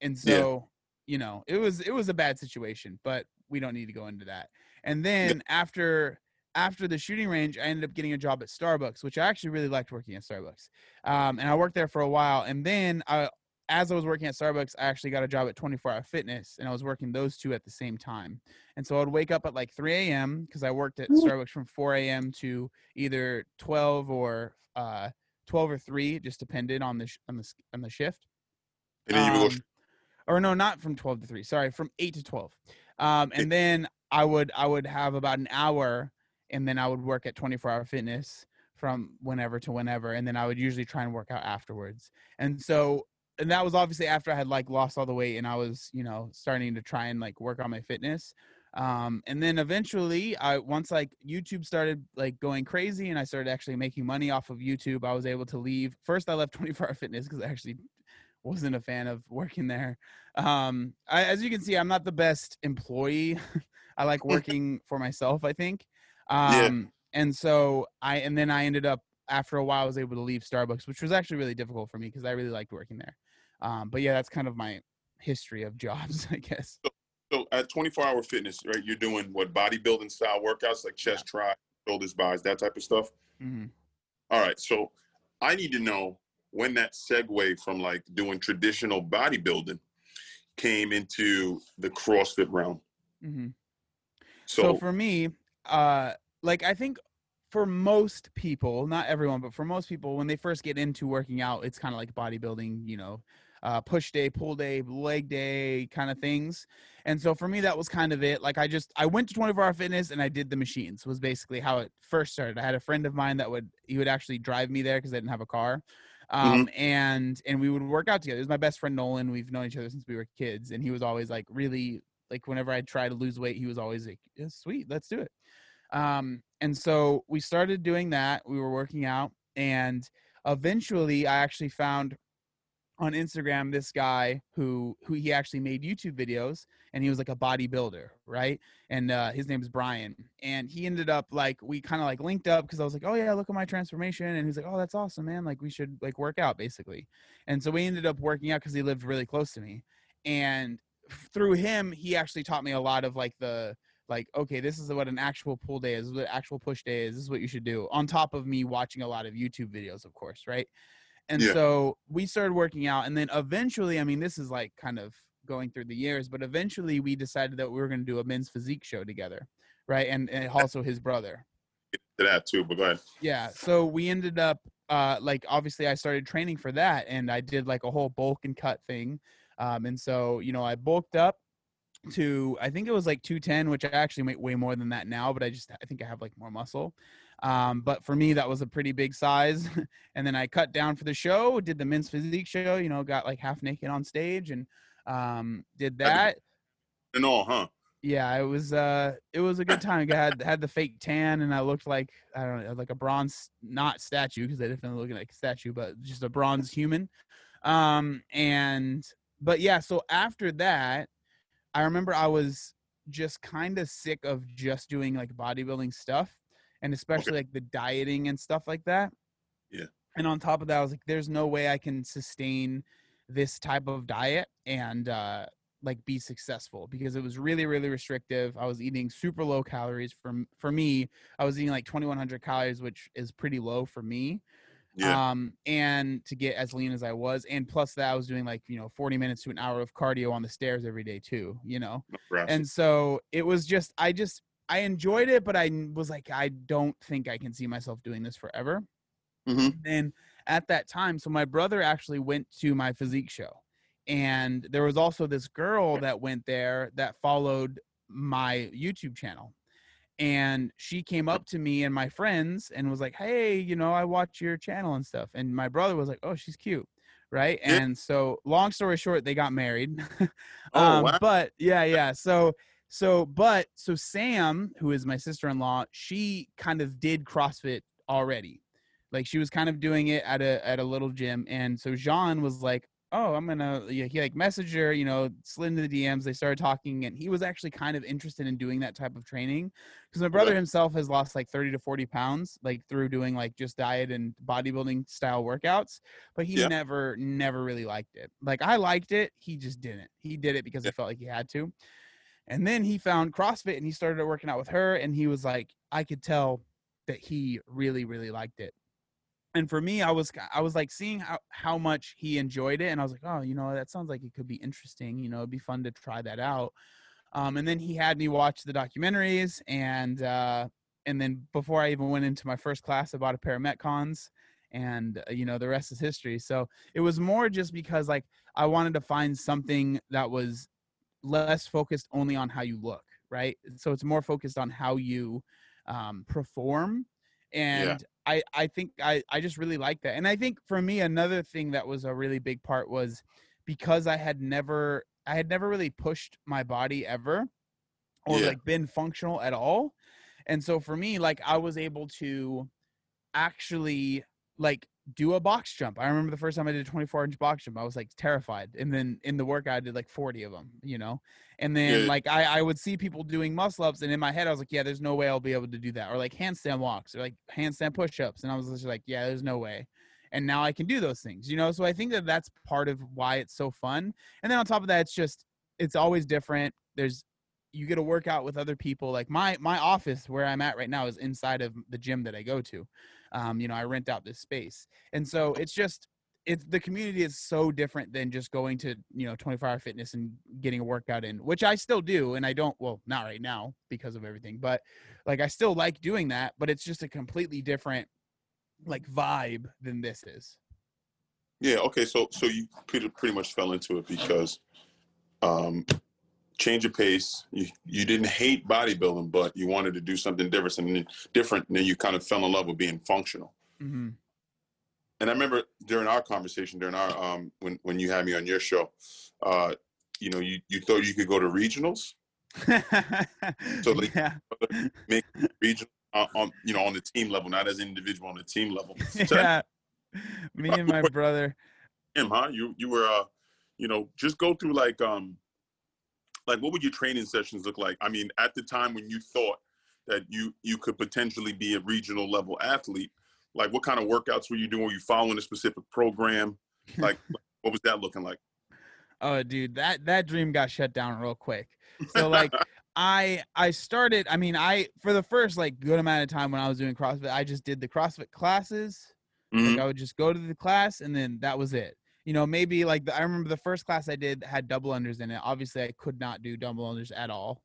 And Yeah. so, you know, it was it was a bad situation, but we don't need to go into that. And then after after the shooting range, I ended up getting a job at Starbucks, which I actually really liked working at Starbucks. Um, and I worked there for a while. And then I, as I was working at Starbucks, I actually got a job at 24 Hour Fitness, and I was working those two at the same time. And so I'd wake up at like 3 a.m. because I worked at Starbucks from 4 a.m. to either 12 or uh, 12 or 3, just depended on the sh- on the on the shift. and then you. Um, or no, not from 12 to 3. Sorry, from 8 to 12. Um, and then I would I would have about an hour and then I would work at 24 Hour Fitness from whenever to whenever and then I would usually try and work out afterwards. And so and that was obviously after I had like lost all the weight and I was, you know, starting to try and like work on my fitness. Um, and then eventually I once like YouTube started like going crazy and I started actually making money off of YouTube, I was able to leave. First I left 24 Hour Fitness because I actually wasn't a fan of working there. Um, I, as you can see, I'm not the best employee. I like working for myself. I think. Um, Yeah. And so I and then I ended up after a while I was able to leave Starbucks, which was actually really difficult for me because I really liked working there. Um, but yeah, that's kind of my history of jobs, I guess. So at 24 Hour Fitness, right? You're doing what bodybuilding style workouts like chest, try, shoulders, buys, that type of stuff. hmm All right. So I need to know when that segue from like doing traditional bodybuilding came into the CrossFit realm. Mm-hmm. So, so for me uh like i think for most people not everyone but for most people when they first get into working out it's kind of like bodybuilding you know uh, push day pull day leg day kind of things and so for me that was kind of it like i just i went to 24 hour fitness and i did the machines was basically how it first started i had a friend of mine that would he would actually drive me there because i didn't have a car um, and and we would work out together. It was my best friend Nolan. We've known each other since we were kids, and he was always like really like whenever I try to lose weight, he was always like, yeah, "Sweet, let's do it." Um, and so we started doing that. We were working out, and eventually, I actually found on Instagram this guy who who he actually made YouTube videos, and he was like a bodybuilder, right? And uh, his name is Brian, and he ended up like we kind of like linked up because I was like, "Oh yeah, look at my transformation," and he's like, "Oh, that's awesome, man! Like we should like work out basically." And so we ended up working out because he lived really close to me, and through him, he actually taught me a lot of like the like okay this is what an actual pull day is what actual push day is this is what you should do on top of me watching a lot of youtube videos of course right and Yeah. so we started working out and then eventually i mean this is like kind of going through the years but eventually we decided that we were going to do a men's physique show together right and, and also his brother to that too, but go ahead. yeah so we ended up uh like obviously i started training for that and i did like a whole bulk and cut thing um and so you know i bulked up to i think it was like 210 which i actually make way more than that now but i just i think i have like more muscle um but for me that was a pretty big size and then i cut down for the show did the men's physique show you know got like half naked on stage and um did that And all, huh? yeah, it was uh it was a good time. I had had the fake tan and I looked like I don't know, like a bronze not statue because I definitely looking like a statue, but just a bronze human. Um and but yeah, so after that, I remember I was just kind of sick of just doing like bodybuilding stuff and especially like the dieting and stuff like that. Yeah. And on top of that, I was like, there's no way I can sustain this type of diet and uh like be successful because it was really really restrictive i was eating super low calories for for me i was eating like 2100 calories which is pretty low for me Yeah. um and to get as lean as i was and plus that i was doing like you know 40 minutes to an hour of cardio on the stairs every day too you know Right. and so it was just i just i enjoyed it but I was like i don't think i can see myself doing this forever Mhm. and at that time so my brother actually went to my physique show and there was also this girl that went there that followed my youtube channel and she came up to me and my friends and was like hey you know i watch your channel and stuff and my brother was like oh she's cute right Yeah. and so long story short they got married Oh, um, wow. but yeah yeah so so but so sam who is my sister-in-law she kind of did crossfit already like she was kind of doing it at a at a little gym and so jean was like oh i'm gonna yeah, he like messaged her you know slid into the dms they started talking and he was actually kind of interested in doing that type of training because my brother himself has lost like 30 to 40 pounds like through doing like just diet and bodybuilding style workouts but he Yeah. never never really liked it like i liked it he just didn't he did it because he felt like he had to and then he found CrossFit and he started working out with her. And he was like, I could tell that he really, really liked it. And for me, I was I was like seeing how, how much he enjoyed it, and I was like, oh, you know, that sounds like it could be interesting. You know, it'd be fun to try that out. Um, and then he had me watch the documentaries, and uh, and then before I even went into my first class, I bought a pair of Metcons, and uh, you know, the rest is history. So it was more just because like I wanted to find something that was less focused only on how you look, right? So it's more focused on how you um, perform. And I, I think I, I just really like that. And I think for me, another thing that was a really big part was because I had never, I had never really pushed my body ever or Yeah. like been functional at all. And so for me, like I was able to actually like do a box jump. I remember the first time I did a 24 inch box jump, I was like terrified. And then in the workout, I did like 40 of them, you know? And then Yeah. like I, I would see people doing muscle ups, and in my head, I was like, yeah, there's no way I'll be able to do that. Or like handstand walks or like handstand push ups. And I was just like, yeah, there's no way. And now I can do those things, you know? So I think that that's part of why it's so fun. And then on top of that, it's just, it's always different. There's, you get to work out with other people. Like my my office where I'm at right now is inside of the gym that I go to. Um, you know, I rent out this space, and so it's just it's the community is so different than just going to you know 24 hour fitness and getting a workout in, which I still do, and I don't well not right now because of everything, but like I still like doing that, but it's just a completely different like vibe than this is. Yeah. Okay. So so you pretty pretty much fell into it because um, change of pace. You you didn't hate bodybuilding, but you wanted to do something different and then- different, and then you kind of fell in love with being functional. hmm And I remember during our conversation, during our um, when when you had me on your show, uh, you know, you you thought you could go to regionals, So, like, yeah. region uh, on you know on the team level, not as an individual on the team level. So that yeah. Me and my brother. him, huh? You you were uh, you know, just go through like um, like what would your training sessions look like? I mean, at the time when you thought that you you could potentially be a regional level athlete, like what kind of workouts were you doing? Were you following a specific program? Like, what was that looking like? Oh, dude, that that dream got shut down real quick. So like I I started. I mean, I for the first like good amount of time when I was doing CrossFit, I just did the CrossFit classes. Mhm. Like I would just go to the class and then that was it. You know, maybe like the, I remember the first class I did had double unders in it. Obviously, I could not do double unders at all.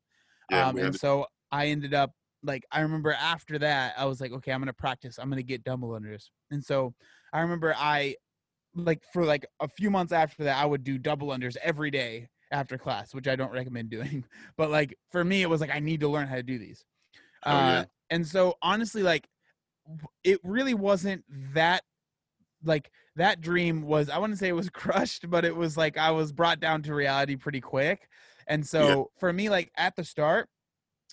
Yeah, um, and to- so I ended up like I remember after that I was like, okay, I'm gonna practice. I'm gonna get double unders. And so I remember I like for like a few months after that I would do double unders every day after class, which I don't recommend doing. But like for me, it was like I need to learn how to do these. Oh, yeah. Uh, and so honestly, like it really wasn't that like that dream was I wouldn't say it was crushed, but it was like I was brought down to reality pretty quick. And so for me, like at the start,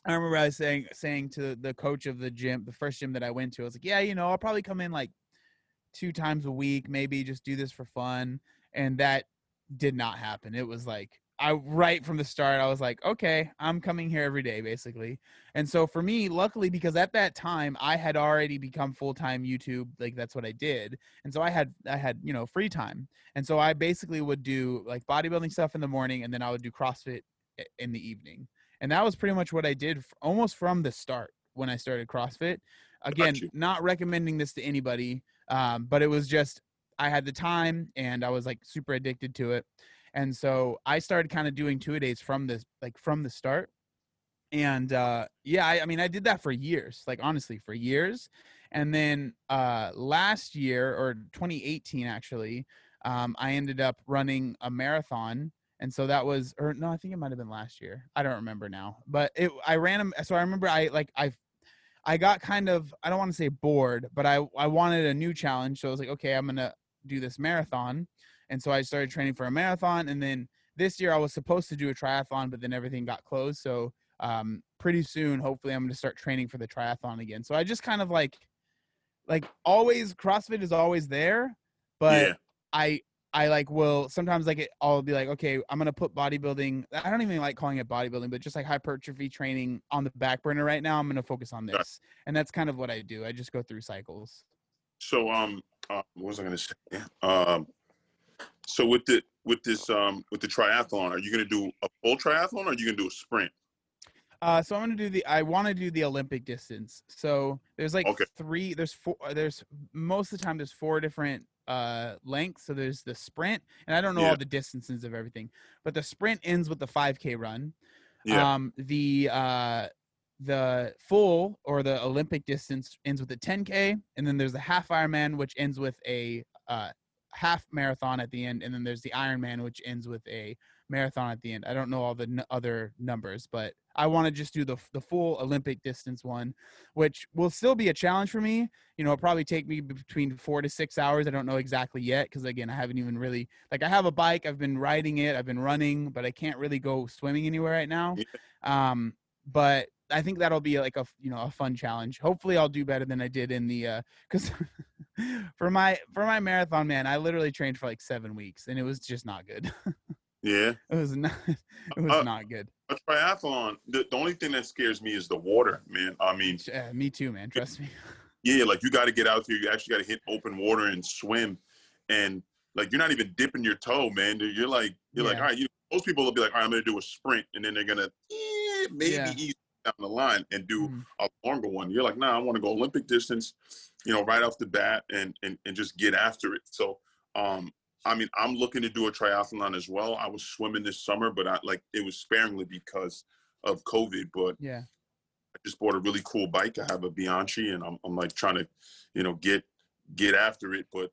I remember I was saying saying to the coach of the gym, the first gym that I went to, I was like, yeah, you know, I'll probably come in like two times a week, maybe just do this for fun. And that did not happen. It was like I right from the start, I was like, okay, I'm coming here every day, basically. And so for me, luckily, because at that time I had already become full time YouTube, like that's what I did, and so I had I had you know free time, and so I basically would do like bodybuilding stuff in the morning, and then I would do CrossFit in the evening, and that was pretty much what I did almost from the start when I started CrossFit. Again, not recommending this to anybody, um, but it was just I had the time and I was like super addicted to it. And so I started kind of doing two a days from this, like from the start. And uh, yeah, I, I mean, I did that for years, like honestly, for years. And then uh, last year or 2018, actually, um, I ended up running a marathon. And so that was, or no, I think it might have been last year. I don't remember now, but it, I ran. So I remember I like, I, I got kind of, I don't want to say bored, but I, I wanted a new challenge. So I was like, okay, I'm to do this marathon. And so I started training for a marathon. And then this year I was supposed to do a triathlon, but then everything got closed. So um, pretty soon, hopefully, I'm going to start training for the triathlon again. So I just kind of like, like always, CrossFit is always there, but yeah. I I like will sometimes like it, I'll be like, okay, I'm gonna put bodybuilding. I don't even like calling it bodybuilding, but just like hypertrophy training on the back burner right now. I'm gonna focus on Right. this, and that's kind of what I do. I just go through cycles. So um, uh, what was I going to say? Um, so with the with this um with the triathlon, are you going to do a full triathlon or are you going to do a sprint? Uh, so I'm gonna do the. I want to do the Olympic distance. So there's like Okay. three. There's four. There's most of the time there's four different uh lengths. So there's the sprint, and I don't know Yeah. all the distances of everything, but the sprint ends with the 5K run. Yeah. Um, the uh, the full or the Olympic distance ends with a 10K, and then there's the half Ironman, which ends with a uh, half marathon at the end, and then there's the Ironman, which ends with a marathon at the end. I don't know all the n- other numbers, but I want to just do the the full Olympic distance one, which will still be a challenge for me. You know, it'll probably take me between four to six hours. I don't know exactly yet because again, I haven't even really like I have a bike. I've been riding it. I've been running, but I can't really go swimming anywhere right now. Um, but I think that'll be like a you know a fun challenge. Hopefully, I'll do better than I did in the uh because for my for my marathon, man, I literally trained for like seven weeks, and it was just not good. Yeah. it was not. It was Uh, not good. A triathlon, the, the only thing that scares me is the water, man. I mean, Yeah, me too, man. Trust me. yeah, like you got to get out there. You actually got to hit open water and swim. And like, you're not even dipping your toe, man. You're like, you're like, all right, you, most people will be like, all right, I'm going to do a sprint. And then they're going to eh, maybe Yeah. ease down the line and do Mhm. a longer one. You're like, nah, I want to go Olympic distance, you know, right off the bat and, and, and just get after it. So, um, I mean, I'm looking to do a triathlon as well. I was swimming this summer, but I like it was sparingly because of COVID. But Yeah. I just bought a really cool bike. I have a Bianchi, and I'm, I'm like trying to, you know, get get after it. But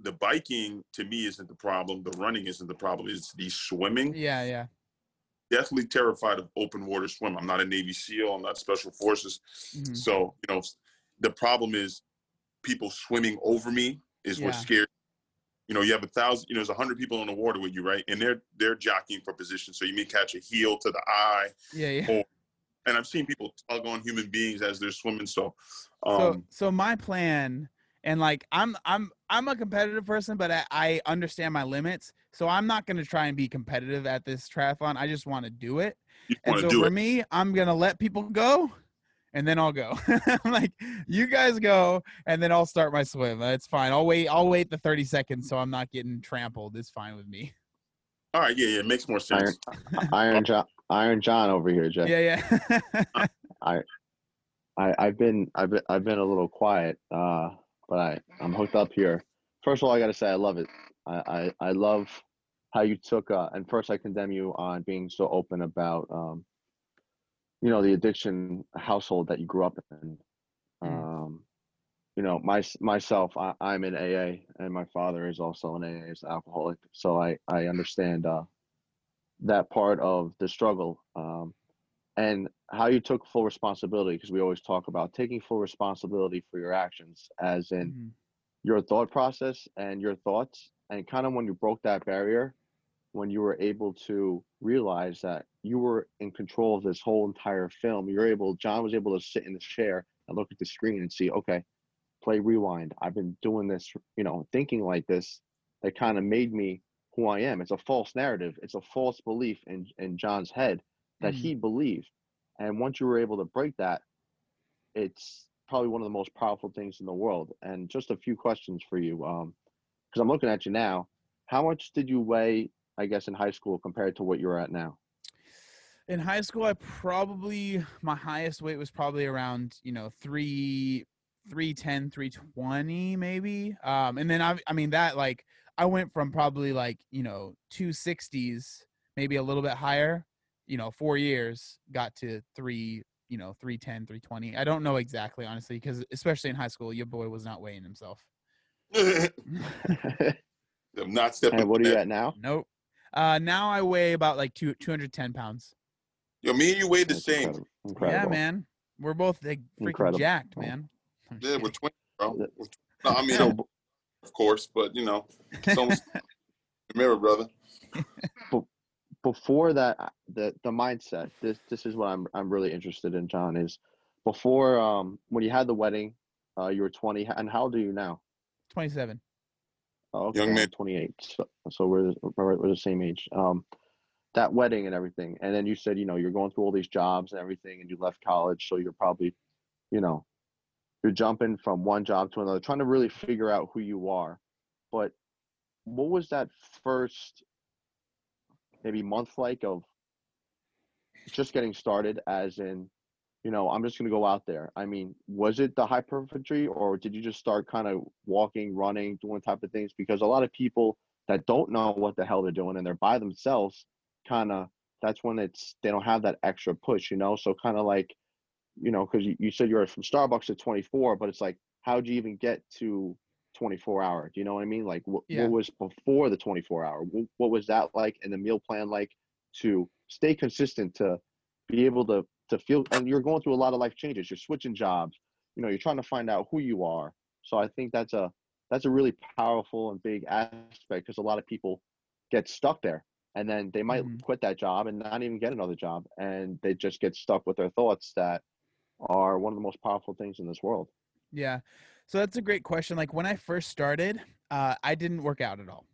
the biking to me isn't the problem. The running isn't the problem. It's the swimming. Yeah. Yeah. Definitely terrified of open water swim. I'm not a Navy SEAL. I'm not Special Forces. Mhm. So you know, the problem is people swimming over me is what scares. You know, you have a thousand. You know, there's a hundred people in the water with you, right? And they're they're jockeying for position. So you may catch a heel to the eye, Yeah. Yeah. or and I've seen people tug on human beings as they're swimming. So, um, so so my plan and like i'm i'm i'm a competitive person but i, I understand my limits so i'm not going to try and be competitive at this triathlon i just want to do it you and want so to do for it. me i'm going to let people go and then i'll go i'm like you guys go and then i'll start my swim that's fine i'll wait i'll wait the 30 seconds so i'm not getting trampled it's fine with me All right, yeah, yeah, it makes more sense. Iron John, Iron John over here, Jay. yeah yeah I, I've been, I've been, I've been a little quiet, uh, but I, I'm hooked up here. First of all, I got to say I love it. I, I, I love how you took. Uh, and first, I condemn you on being so open about, um, you know, the addiction household that you grew up in. Mm. Um, you know, my myself, I, I'm in AA, and my father is also an AA as alcoholic. So I, I understand uh, that part of the struggle. Um, and how you took full responsibility because we always talk about taking full responsibility for your actions as in Mhm. your thought process and your thoughts and kind of when you broke that barrier when you were able to realize that you were in control of this whole entire film you're able john was able to sit in the chair and look at the screen and see okay play rewind i've been doing this you know thinking like this that kind of made me who i am it's a false narrative it's a false belief in in john's head that Mhm. he believed. And once you were able to break that, it's probably one of the most powerful things in the world. And just a few questions for you, um, because I'm looking at you now. How much did you weigh, I guess, in high school compared to what you're at now? in high school i probably my highest weight was probably around you know three 310 320 maybe um and then I, I mean that like i went from probably like you know 260s maybe a little bit higher you know four years got to three you know 310 320 i don't know exactly honestly because especially in high school your boy was not weighing himself I'm not stepping. and what are you at now? nope uh now i weigh about like two, 210 pounds Yo, me and you weighed the That's same. incredible. incredible. yeah man we're both like freaking Incredible. jacked man Yeah, we're twins, bro. We're tw- no, I mean, So, of course, but you know, it's almost the mirror, brother. before that uh, the the mindset this this is what i'm i'm really interested in john is before um when you had the wedding uh you were 20 and how old are you now 27 oh, okay, Young man. 28 so, so we're, we're we're the same age. Um that wedding and everything and then you said you know you're going through all these jobs and everything and you left college so you're probably you know you're jumping from one job to another trying to really figure out who you are. But what was that first maybe month like of just getting started as in you know i'm just going to go out there. I mean was it the hypertrophy or did you just start kind of walking running doing type of things? Because a lot of people that don't know what the hell they're doing and they're by themselves kind of that's when it's they don't have that extra push you know? So kind of like you know because you, you said you're from starbucks to 24 but it's like how'd you even get to 24 hour? Do you know what i mean? Like what, Yeah. what was before the 24 hour? What, what was that like and the meal plan like to stay consistent to be able to to feel and you're going through a lot of life changes you're switching jobs you know you're trying to find out who you are so i think that's a that's a really powerful and big aspect because a lot of people get stuck there and then they might Mhm. quit that job and not even get another job and they just get stuck with their thoughts that are one of the most powerful things in this world Yeah. So that's a great question. Like when I first started, uh, I didn't work out at all,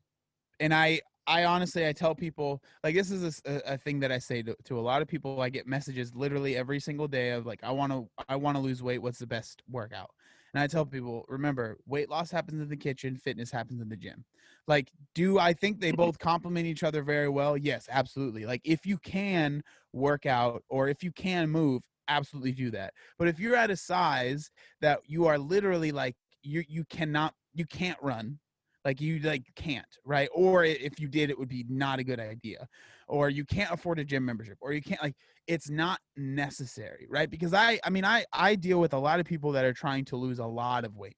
and I I honestly I tell people like this is a thing that I say to, to a lot of people. I get messages literally every single day of like I want to I want to lose weight. What's the best workout? And I tell people, remember, weight loss happens in the kitchen, fitness happens in the gym. Like, do I think they mm-hmm. both complement each other very well? Yes, absolutely. Like, if you can work out or if you can move, absolutely do that. But if you're at a size that you are literally like you you cannot you can't run, like you like can't, right? Or if you did, it would be not a good idea. Or you can't afford a gym membership, or you can't like it's not necessary, right? Because I I mean I I deal with a lot of people that are trying to lose a lot of weight.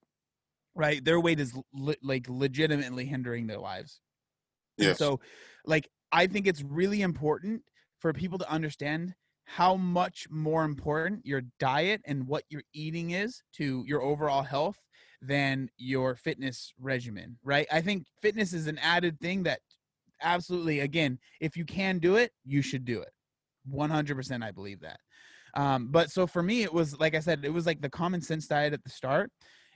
Right? Their weight is le- like legitimately hindering their lives. And Yes. so, like, I think it's really important for people to understand how much more important your diet and what you're eating is to your overall health than your fitness regimen, right? I think fitness is an added thing that absolutely, again, if you can do it, you should do it. 100% I believe that. Um, but so for me, it was like I said, it was like the common sense diet at the start.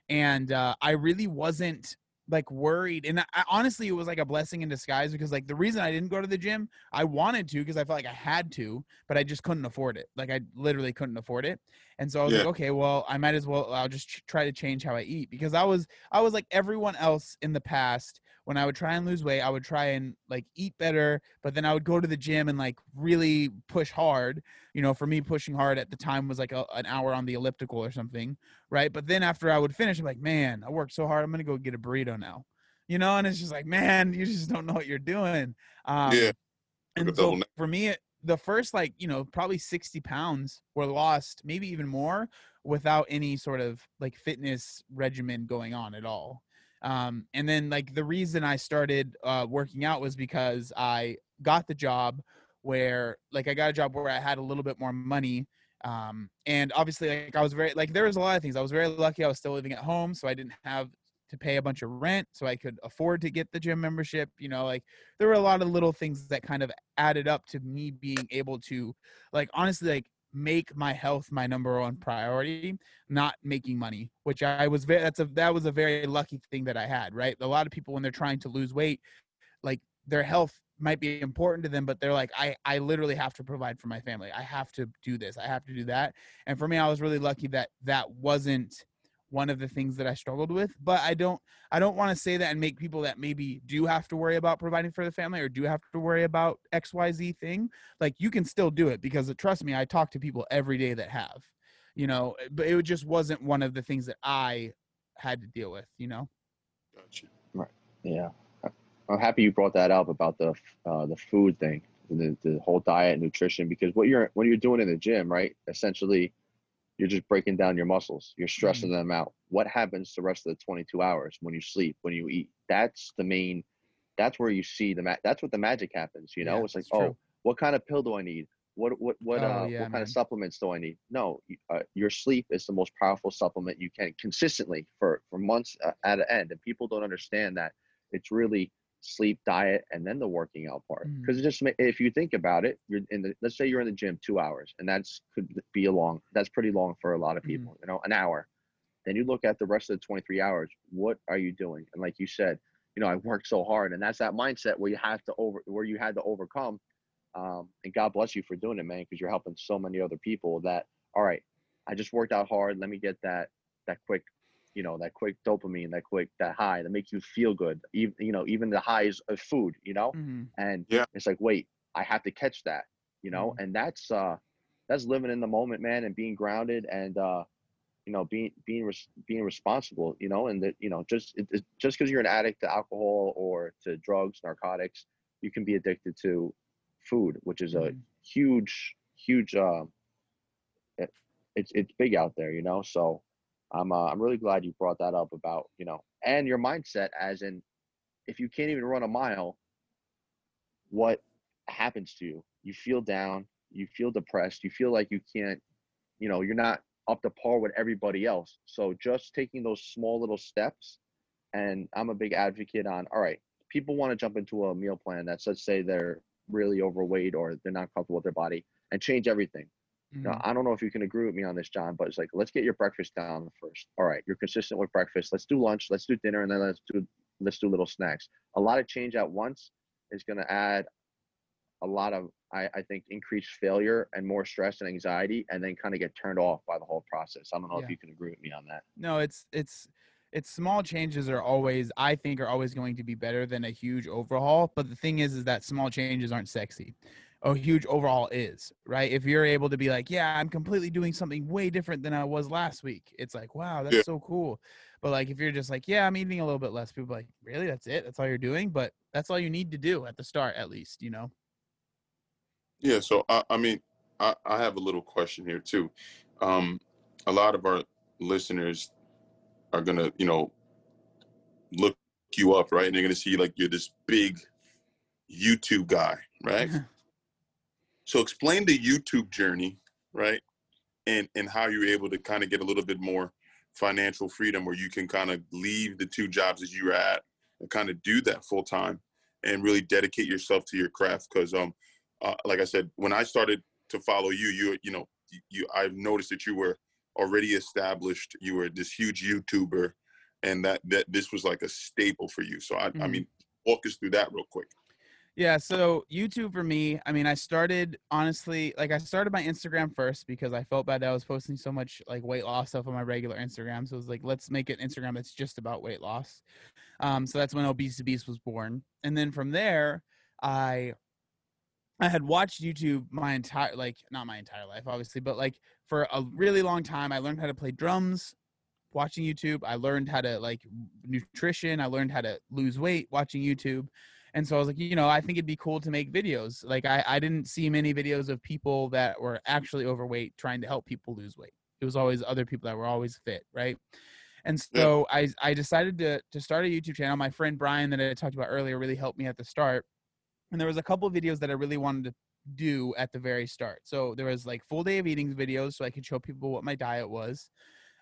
And uh, I really wasn't like worried and I, honestly it was like a blessing in disguise because like the reason i didn't go to the gym i wanted to because i felt like i had to but i just couldn't afford it like i literally couldn't afford it and so i was Yeah. like okay well i might as well i'll just ch- try to change how i eat because i was i was like everyone else in the past when i would try and lose weight i would try and like eat better but then i would go to the gym and like really push hard you know for me pushing hard at the time was like a, an hour on the elliptical or something right? But then after I would finish, I'm like, man, I worked so hard. I'm gonna go get a burrito now, you know. And it's just like, man, you just don't know what you're doing. Um, Yeah. And so for me, it- the first like you know probably 60 pounds were lost, maybe even more, without any sort of like fitness regimen going on at all. Um, and then like the reason I started uh, working out was because I got the job where like I got a job where I had a little bit more money um and obviously like i was very like there was a lot of things. I was very lucky. I was still living at home so i didn't have to pay a bunch of rent so i could afford to get the gym membership you know like there were a lot of little things that kind of added up to me being able to like honestly like make my health my number one priority not making money which i was very that's a that was a very lucky thing that i had right? A lot of people when they're trying to lose weight like their health might be important to them but they're like i i literally have to provide for my family. I have to do this. I have to do that. And for me i was really lucky that that wasn't one of the things that i struggled with but i don't i don't want to say that and make people that maybe do have to worry about providing for the family or do have to worry about xyz thing like you can still do it because uh, trust me i talk to people every day that have you know but it just wasn't one of the things that i had to deal with you know? Gotcha. Right. Yeah, I'm happy you brought that up about the uh, the food thing, the the whole diet, nutrition, because what you're when you're doing in the gym, right? Essentially, you're just breaking down your muscles. You're stressing them out. What happens the rest of the 22 hours when you sleep, when you eat? That's the main. That's where you see the ma- That's what the magic happens. You know, Yeah, it's like, true. oh, what kind of pill do I need? What what what Oh, uh yeah, what kind of supplements do I need? No, uh, your sleep is the most powerful supplement you can consistently for for months uh, at an end, and people don't understand that it's really sleep, diet, and then the working out part. Because it just if you think about it, you're in the let's say you're in the gym two hours, and that's could be a long. That's pretty long for a lot of Mhm. people. You know, an hour. Then you look at the rest of the 23 hours. What are you doing? And like you said, you know, I worked so hard, and that's that mindset where you have to over where you had to overcome. Um, and God bless you for doing it, man, because you're helping so many other people. That all right, I just worked out hard. Let me get that that quick, you know, that quick dopamine, that quick that high that makes you feel good. Even you know, even the highs of food, you know. Mhm. And Yeah. it's like, wait, I have to catch that, you know. And that's uh, that's living in the moment, man, and being grounded and uh, you know, being being res- being responsible, you know, and that you know, just it, it, just because you're an addict to alcohol or to drugs, narcotics, you can be addicted to food, which is a Mhm. huge, huge. Uh, it, it's it's big out there, you know. So I'm uh, I'm really glad you brought that up about you know, and your mindset as in, if you can't even run a mile, what happens to you? You feel down, you feel depressed, you feel like you can't, you know, you're not up to par with everybody else. So just taking those small little steps, and I'm a big advocate on. All right, people want to jump into a meal plan that's let's say they're really overweight or they're not comfortable with their body and change everything. Now, Mhm. I don't know if you can agree with me on this, John, but it's like let's get your breakfast down first. All right, you're consistent with breakfast. Let's do lunch. Let's do dinner, and then let's do let's do little snacks. A lot of change at once is going to add a lot of I, I think increased failure and more stress and anxiety, and then kind of get turned off by the whole process. I don't know Yeah. if you can agree with me on that. No, it's it's it's small changes are always I think are always going to be better than a huge overhaul. But the thing is, is that small changes aren't sexy. A huge overall is right. If you're able to be like, yeah, I'm completely doing something way different than I was last week. It's like, wow, that's Yeah. so cool. But like, if you're just like, yeah, I'm eating a little bit less, people are like, really, that's it? That's all you're doing? But that's all you need to do at the start, at least, you know. Yeah, so I, I mean, I, I have a little question here too. Um, a lot of our listeners are gonna, you know, look you up, right? And they're gonna see like you're this big YouTube guy, right? so explain the YouTube journey, right? And and how you're able to kind of get a little bit more financial freedom where you can kind of leave the two jobs that you're at and kind of do that full time and really dedicate yourself to your craft because um uh, like I said, when I started to follow you, you you know you I've noticed that you were already established. You were this huge YouTuber, and that that this was like a staple for you. So I I Mhm. mean, walk us through that real quick. Yeah, so YouTube for me, I mean, I started honestly, like I started my Instagram first because I felt bad that I was posting so much like weight loss stuff on my regular Instagram. So it was like, let's make it Instagram that's just about weight loss. Um, so that's when Obese Beast was born. And then from there, I I had watched YouTube my entire like not my entire life, obviously, but like for a really long time. I learned how to play drums watching YouTube. I learned how to like nutrition. I learned how to lose weight watching YouTube. And so I was like, you know, I think it'd be cool to make videos. Like I, I didn't see many videos of people that were actually overweight trying to help people lose weight. It was always other people that were always fit, right? And Yeah. so I I decided to to start a YouTube channel. My friend Brian that I talked about earlier really helped me at the start. And there was a couple videos that I really wanted to do at the very start. So there was like full day of eating videos so I could show people what my diet was.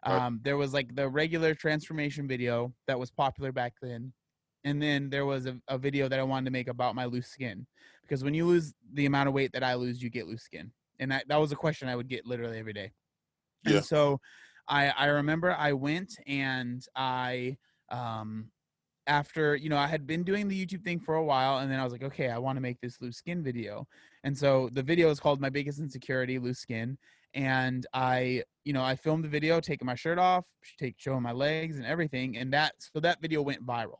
Right. Um, there was like the regular transformation video that was popular back then. And then there was a, a video that I wanted to make about my loose skin. Because when you lose the amount of weight that I lose, you get loose skin. And that, that was a question I would get literally every day. Yeah. And so I, I remember I went and I um after you know i had been doing the youtube thing for a while and then i was like okay i want to make this loose skin video and so the video is called my biggest insecurity loose skin and i you know i filmed the video taking my shirt off take showing my legs and everything and that so that video went viral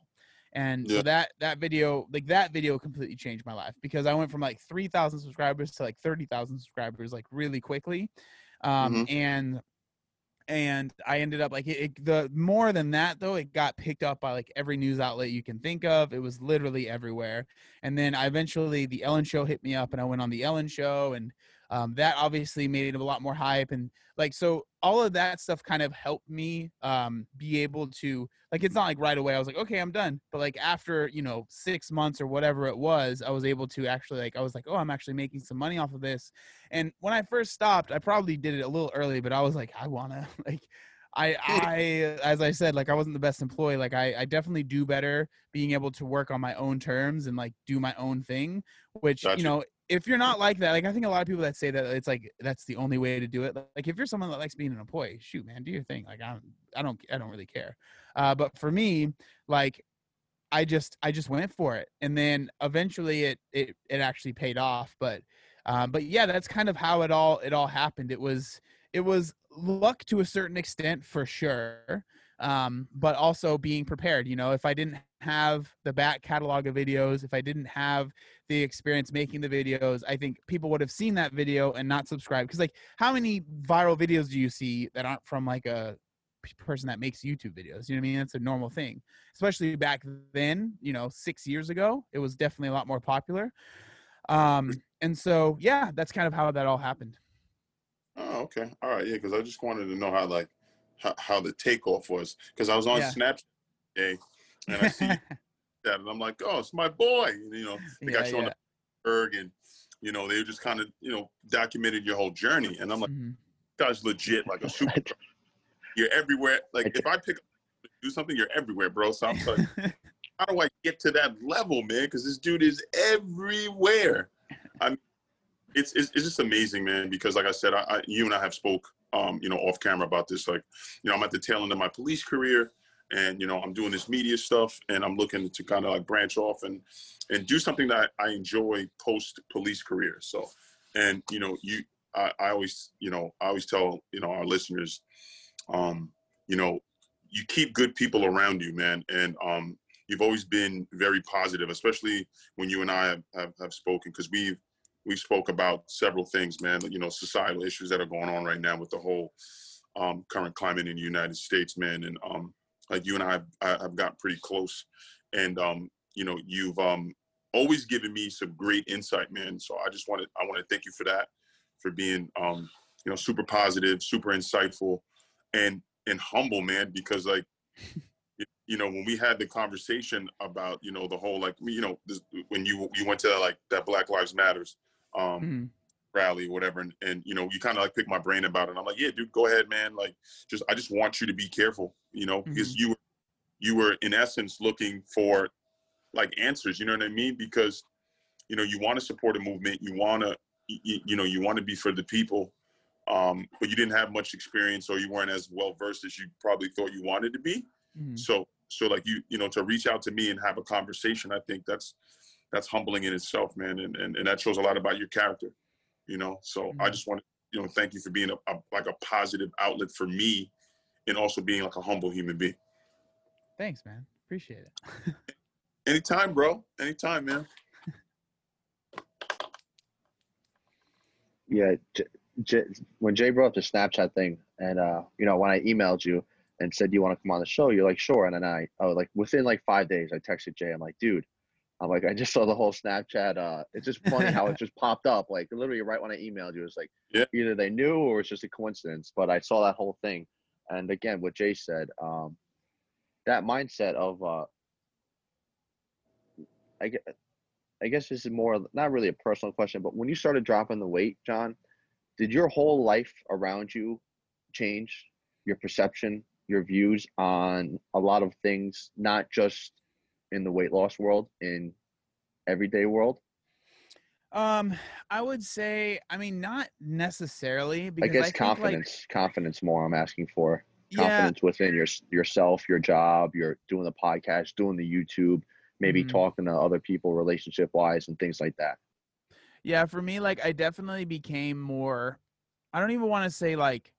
and so that that video like that video completely changed my life because i went from like 3000 subscribers to like 30000 subscribers like really quickly. Um and and I ended up like it, it, the more than that though it got picked up by like every news outlet you can think of. It was literally everywhere. And then I eventually the Ellen show hit me up and I went on the Ellen show and um, that obviously made it a lot more hype and like so all of that stuff kind of helped me um, be able to like it's not like right away I was like okay I'm done but like after you know six months or whatever it was I was able to actually like I was like oh I'm actually making some money off of this and when I first stopped, I probably did it a little early, but I was like, I wanna like I I as I said, like I wasn't the best employee. Like I, I definitely do better being able to work on my own terms and like do my own thing. Which, Gotcha. you know, if you're not like that, like I think a lot of people that say that it's like that's the only way to do it. Like if you're someone that likes being an employee, shoot, man, do your thing. Like I don't I don't I don't really care. Uh but for me, like I just I just went for it. And then eventually it it it actually paid off. But um, but yeah, that's kind of how it all it all happened. It was it was luck to a certain extent for sure, um, but also being prepared. You know, if I didn't have the back catalog of videos, if I didn't have the experience making the videos, I think people would have seen that video and not subscribed. Because like, how many viral videos do you see that aren't from like a person that makes YouTube videos? You know what I mean? That's a normal thing, especially back then. You know, six years ago, it was definitely a lot more popular. Um, and so yeah, that's kind of how that all happened. Oh, okay, all right, yeah, because I just wanted to know how like how, how the takeoff was because I was on Yeah. Snapchat today and I see that and I'm like, oh, it's my boy. And, you know, they got Yeah, you on the berg and you know they just kind of you know documented your whole journey and I'm like, Mhm. guy's legit like a super. You're everywhere. Like if I pick up do something, you're everywhere, bro. So I'm like, how do I get to that level, man? Because this dude is everywhere. I mean, it's, it's it's just amazing, man. Because like I said, I, I you and I have spoke, um, you know, off camera about this. Like, you know, I'm at the tail end of my police career, and you know, I'm doing this media stuff, and I'm looking to kind of like branch off and and do something that I enjoy post police career. So, and you know, you, I, I always, you know, I always tell you know our listeners, um, you know, you keep good people around you, man, and um, you've always been very positive, especially when you and I have, have, have spoken, because we've we spoke about several things, man. You know, societal issues that are going on right now with the whole um, current climate in the United States, man. And um, like you and I have, I have got pretty close, and um, you know, you've um, always given me some great insight, man. So I just wanted I want to thank you for that, for being um, you know super positive, super insightful, and and humble, man. Because like you know when we had the conversation about you know the whole like you know this, when you you went to like that Black Lives Matters um Mhm. rally whatever and, and you know you kind of like pick my brain about it i'm like yeah dude go ahead man like just i just want you to be careful you know because you were you were in essence looking for like answers you know what i mean because you know you want to support a movement you want to you, you know you want to be for the people um but you didn't have much experience or you weren't as well versed as you probably thought you wanted to be Mhm. so so like you you know to reach out to me and have a conversation i think that's that's humbling in itself man and and, and that shows a lot about your character you know so i Mhm. just want to you know thank you for being a, a like a positive outlet for me and also being like a humble human being Thanks, man. Appreciate it. anytime bro anytime man Yeah, J- J- when Jay brought up the Snapchat thing, and uh, you know, when I emailed you and said you want to come on the show, you're like, sure. And then I, oh, like within like five days, I texted Jay. I'm like, dude, I'm like, I just saw the whole Snapchat. Uh, it's just funny how it just popped up, like literally right when I emailed you. It's like Yeah. either they knew or it's just a coincidence. But I saw that whole thing, and again, what Jay said, um, that mindset of, uh, I guess, I guess this is more not really a personal question, but when you started dropping the weight, John, did your whole life around you change? Your perception, your views on a lot of things, not just in the weight loss world, in everyday world. Um, I would say, I mean, not necessarily because I guess think, confidence, confidence more. I'm asking for Like, yeah, confidence within your yourself, your job, you're doing the podcast, doing the YouTube, maybe Mhm. talking to other people, relationship wise, and things like that. yeah. For me, like, I definitely became more. I don't even want to say like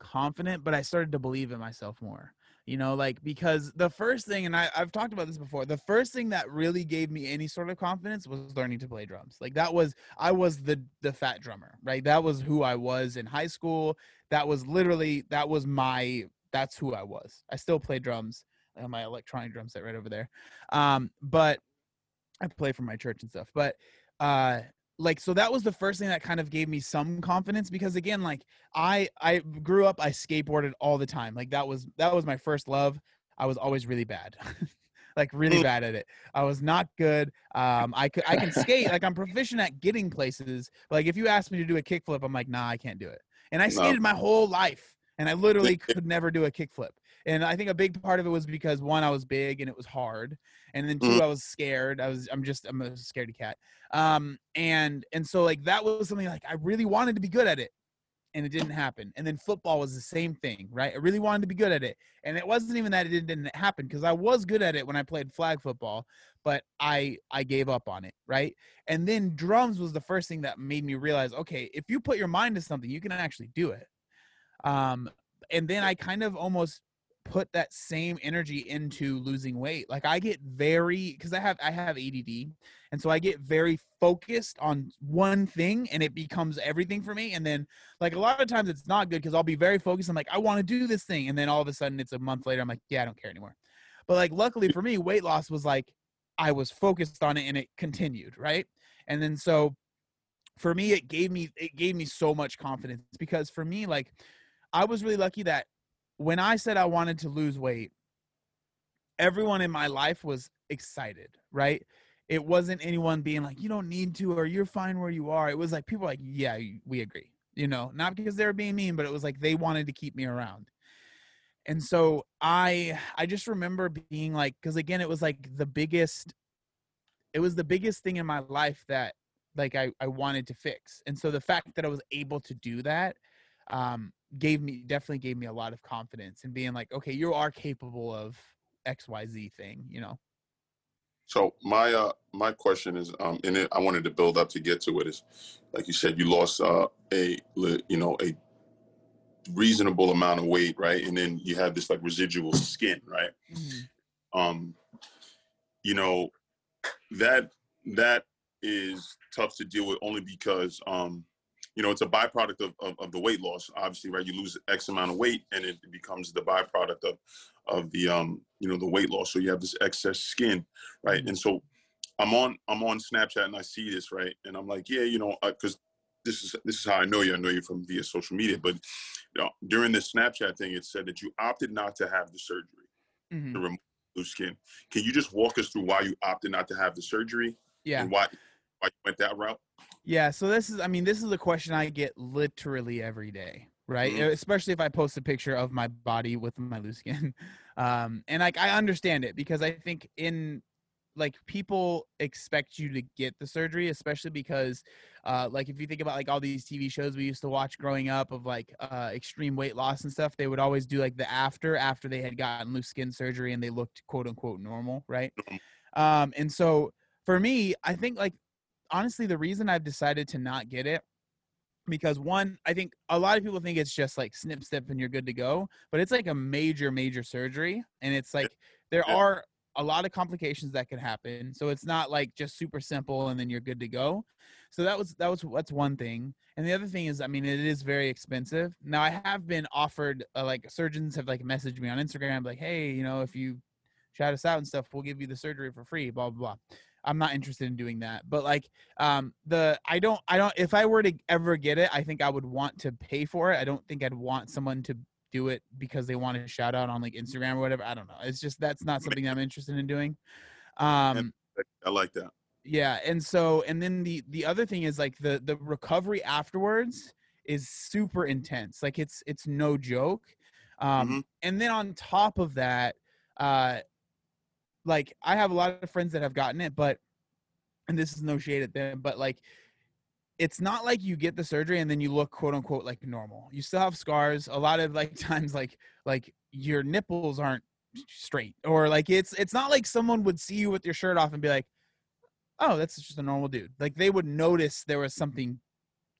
confident, but I started to believe in myself more. You know, like because the first thing, and I, I've talked about this before, the first thing that really gave me any sort of confidence was learning to play drums. Like that was I was the the fat drummer, right? That was who I was in high school. That was literally that was my that's who I was. I still play drums. Have my electronic drum set right over there. Um, but I play for my church and stuff. But uh like so that was the first thing that kind of gave me some confidence because again like i i grew up i skateboarded all the time like that was that was my first love i was always really bad like really bad at it i was not good um i could i can skate like i'm proficient at getting places but, like if you asked me to do a kickflip i'm like nah i can't do it and i No. skated my whole life and i literally could never do a kickflip and i think a big part of it was because one i was big and it was hard and then 2 Mhm. i was scared. I was i'm just i'm a scaredy cat. Um and and so like that was something like i really wanted to be good at it and it didn't happen. And then football was the same thing right? I really wanted to be good at it. And it wasn't even that it didn't, didn't happen because i was good at it when i played flag football but i i gave up on it right? And then drums was the first thing that made me realize okay if you put your mind to something you can actually do it. Um and then i kind of almost put that same energy into losing weight like i get very because i have i have add and so i get very focused on one thing and it becomes everything for me and then like a lot of times it's not good because i'll be very focused i'm like i want to do this thing and then all of a sudden it's a month later i'm like yeah i don't care anymore. But like luckily for me weight loss was like i was focused on it and it continued right? And then so for me it gave me it gave me so much confidence because for me like i was really lucky that when i said i wanted to lose weight everyone in my life was excited right? It wasn't anyone being like you don't need to or you're fine where you are. It was like people like yeah we agree you know? Not because they were being mean but it was like they wanted to keep me around. And so i i just remember being like because again it was like the biggest it was the biggest thing in my life that like I, I wanted to fix. And so the fact that I was able to do that um, gave me definitely gave me a lot of confidence in being like, okay, you are capable of XYZ thing, you know? So my uh my question is um and it, I wanted to build up to get to it is like you said you lost uh a you know a reasonable amount of weight right? And then you have this like residual skin right? Um you know that that is tough to deal with only because um you know it's a byproduct of, of, of the weight loss obviously right? You lose x amount of weight and it becomes the byproduct of of the um you know the weight loss. So you have this excess skin right? And so i'm on i'm on snapchat and i see this right? And i'm like yeah you know because this is this is how i know you. I know you from via social media but you know, during this snapchat thing it said that you opted not to have the surgery Mhm. to remove loose skin. Can you just walk us through why you opted not to have the surgery Yeah. and why why you went that route Yeah, so this is I mean, this is a question I get literally every day, right? Mhm. Especially if I post a picture of my body with my loose skin. Um and like I understand it because I think in like people expect you to get the surgery especially because uh like if you think about like all these TV shows we used to watch growing up of like uh extreme weight loss and stuff they would always do like the after after they had gotten loose skin surgery and they looked quote unquote normal right um and so for me I think like honestly the reason I've decided to not get it because one I think a lot of people think it's just like snip snip and you're good to go but it's like a major major surgery and it's like there Yeah. are a lot of complications that can happen so it's not like just super simple and then you're good to go. So that was that was that's one thing and the other thing is i mean it is very expensive. Now i have been offered uh, like surgeons have like messaged me on instagram like hey you know if you shout us out and stuff we'll give you the surgery for free blah blah blah i'm not interested in doing that but like um the i don't i don't if i were to ever get it i think i would want to pay for it. I don't think i'd want someone to do it because they want to shout out on like instagram or whatever i don't know. It's just that's not something i'm interested in doing. Um i like that. yeah and so and then the the other thing is like the the recovery afterwards is super intense. Like it's it's no joke. Um Mhm. and then on top of that uh like i have a lot of friends that have gotten it but and this is no shade at them but like it's not like you get the surgery and then you look quote unquote like normal. You still have scars. A lot of like times like like your nipples aren't straight or like it's it's not like someone would see you with your shirt off and be like oh that's just a normal dude. Like they would notice there was something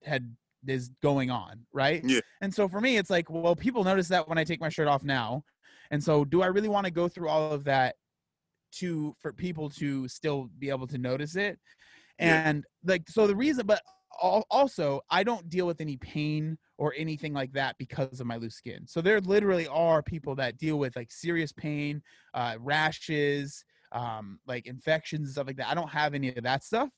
had is going on right? Yeah. and so for me it's like well people notice that when i take my shirt off now. And so do i really want to go through all of that to for people to still be able to notice it. Yeah. and like so the reason but also i don't deal with any pain or anything like that because of my loose skin. So there literally are people that deal with like serious pain uh rashes um like infections and stuff like that. I don't have any of that stuff.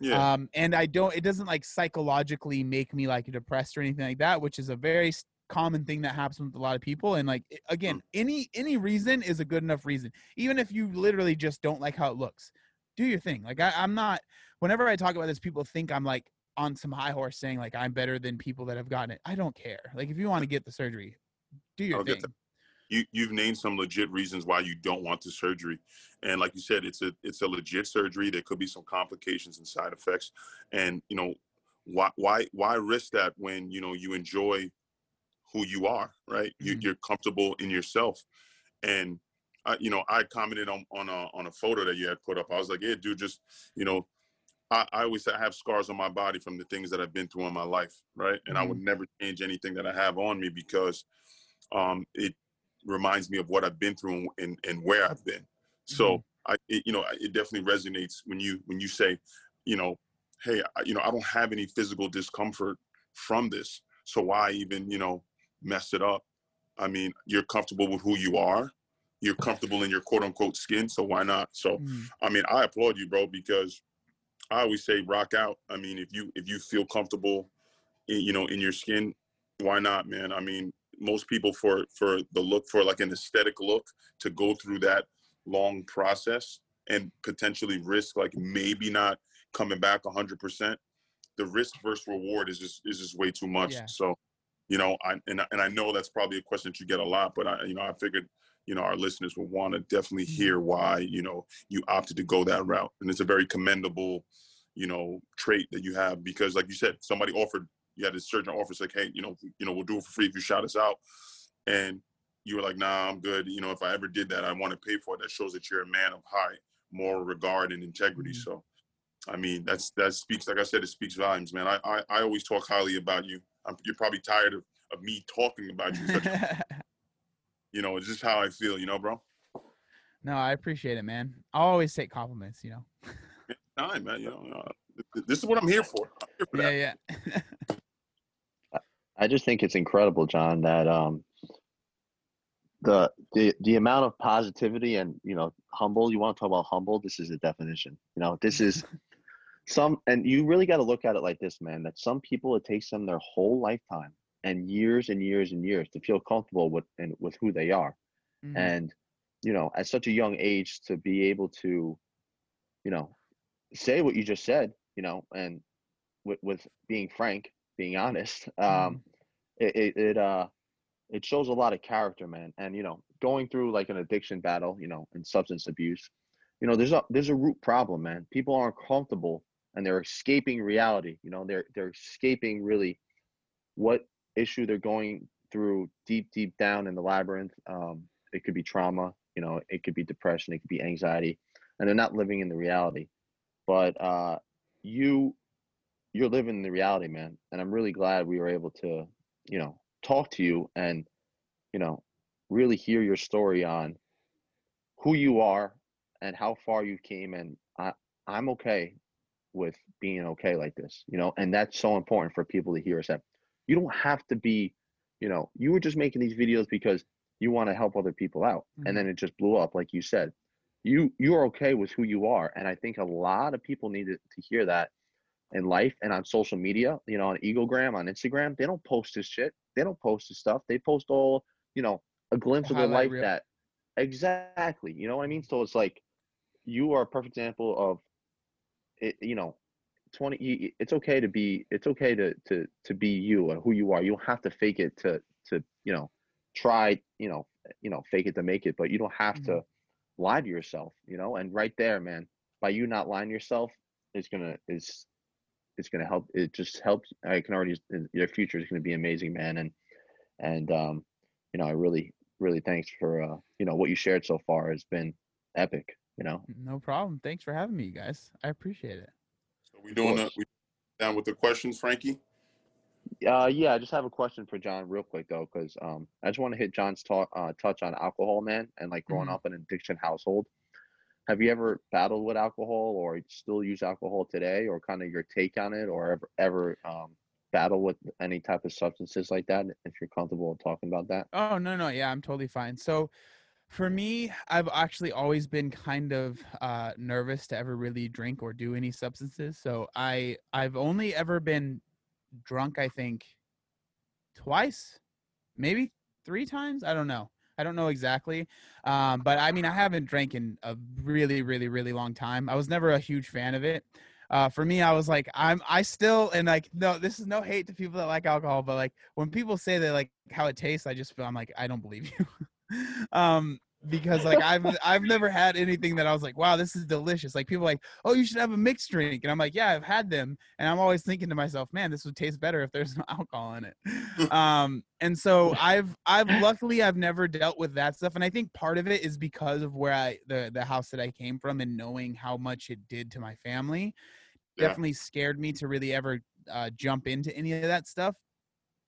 Yeah. Um and i don't it doesn't like psychologically make me like depressed or anything like that which is a very common thing that happens with a lot of people and like again mm. any any reason is a good enough reason even if you literally just don't like how it looks. Do your thing like I, i'm not whenever i talk about this people think i'm like on some high horse saying like i'm better than people that have gotten it. I don't care. Like if you want to get the surgery do your I'll thing. You you've named some legit reasons why you don't want the surgery and like you said it's a it's a legit surgery there could be some complications and side effects and you know why why why risk that when you know you enjoy who you are right you, Mhm. you're comfortable in yourself and I, you know i commented on on a, on a photo that you had put up i was like yeah dude just you know I, I always say I have scars on my body from the things that I've been through in my life, right? And I would never change anything that I have on me because um, it reminds me of what I've been through and, and, where I've been. So I, it, you know, it definitely resonates when you when you say, you know, hey, I, you know, I don't have any physical discomfort from this, so why even you know mess it up? I mean, you're comfortable with who you are. You're comfortable in your quote unquote skin, so why not? So Mhm. I mean, I applaud you, bro, because I always say rock out. I mean, if you if you feel comfortable, in, you know, in your skin, why not, man? I mean, most people for for the look for like an aesthetic look to go through that long process and potentially risk like maybe not coming back 100%. The risk versus reward is just is just way too much. Yeah. So, you know, I and and I know that's probably a question that you get a lot, but I you know I figured you know our listeners would want to definitely Mhm. hear why you know you opted to go that route and it's a very commendable you know, trait that you have because, like you said, somebody offered you had a surgeon offer, like, hey, you know, you know, we'll do it for free if you shout us out, and you were like, nah, I'm good. You know, if I ever did that, I want to pay for it. That shows that you're a man of high moral regard and integrity. Mhm. So, I mean, that's that speaks. Like I said, it speaks volumes, man. I I, I always talk highly about you. I'm, you're probably tired of, of me talking about you. Such, you know, it's just how I feel. You know, bro. no, I appreciate it, man. I'll always take compliments, you know. Time, man. You know, uh, this is what I'm here for. I'm here for that. Yeah, yeah. I just think it's incredible, John, that um the the the amount of positivity and you know humble. You want to talk about humble? This is the definition. You know, this is some, and you really got to look at it like this, man. That some people it takes them their whole lifetime and years and years and years to feel comfortable with and with who they are, Mhm. and you know, at such a young age to be able to, you know, say what you just said, you know, and with with being frank, being honest. Um, it, it, it uh it shows a lot of character man and you know going through like an addiction battle you know and substance abuse you know there's a there's a root problem man people aren't comfortable and they're escaping reality you know they're they're escaping really what issue they're going through deep deep down in the labyrinth. Um it could be trauma you know it could be depression it could be anxiety and they're not living in the reality. But uh you you're living in the reality man and i'm really glad we were able to you know talk to you and you know really hear your story on who you are and how far you came and i i'm okay with being okay like this you know and that's so important for people to hear us that you don't have to be you know you were just making these videos because you want to help other people out and mm-hmm. then it just blew up like you said you you're okay with who you are and i think a lot of people need to to hear that in life and on social media, you know, on Egogram, on Instagram, they don't post this shit. They don't post this stuff. They post all, you know, a glimpse of their life reel. that exactly, you know what I mean? So it's like you are a perfect example of it, you know, 20 it's okay to be it's okay to to to be you and who you are. You don't have to fake it to to, you know, try, you know, you know, fake it to make it, but you don't have Mhm. to lie to yourself, you know? And right there, man, by you not lying to yourself is gonna is it's going to help it just helps i can already your future is going to be amazing man and and um you know i really really thanks for uh you know what you shared so far has been epic you know No problem. Thanks for having me, you guys. I appreciate it. So we doing the we down with the questions, Frankie. uh yeah i just have a question for john real quick though because um i just want to hit john's talk uh touch on alcohol man and like growing Mhm. up in an addiction household have you ever battled with alcohol or still use alcohol today or kind of your take on it or ever ever um battle with any type of substances like that if you're comfortable talking about that Oh no, no, yeah, I'm totally fine. So for me, I've actually always been kind of uh, nervous to ever really drink or do any substances. So I I've only ever been drunk, I think, twice, maybe three times. I don't know. I don't know exactly. Um, but I mean, I haven't drank in a really, really, really long time. I was never a huge fan of it. Uh, for me, I was like, I'm, I still, and like, no, this is no hate to people that like alcohol, but like when people say they like how it tastes, I just feel, I'm like, I don't believe you. um, because like I've I've never had anything that I was like, wow, this is delicious. Like people are like, oh, you should have a mixed drink, and I'm like, yeah, I've had them, and I'm always thinking to myself, man, this would taste better if there's no alcohol in it. um, and so I've I've luckily I've never dealt with that stuff, and I think part of it is because of where I the the house that I came from and knowing how much it did to my family, Yeah. definitely scared me to really ever uh, jump into any of that stuff.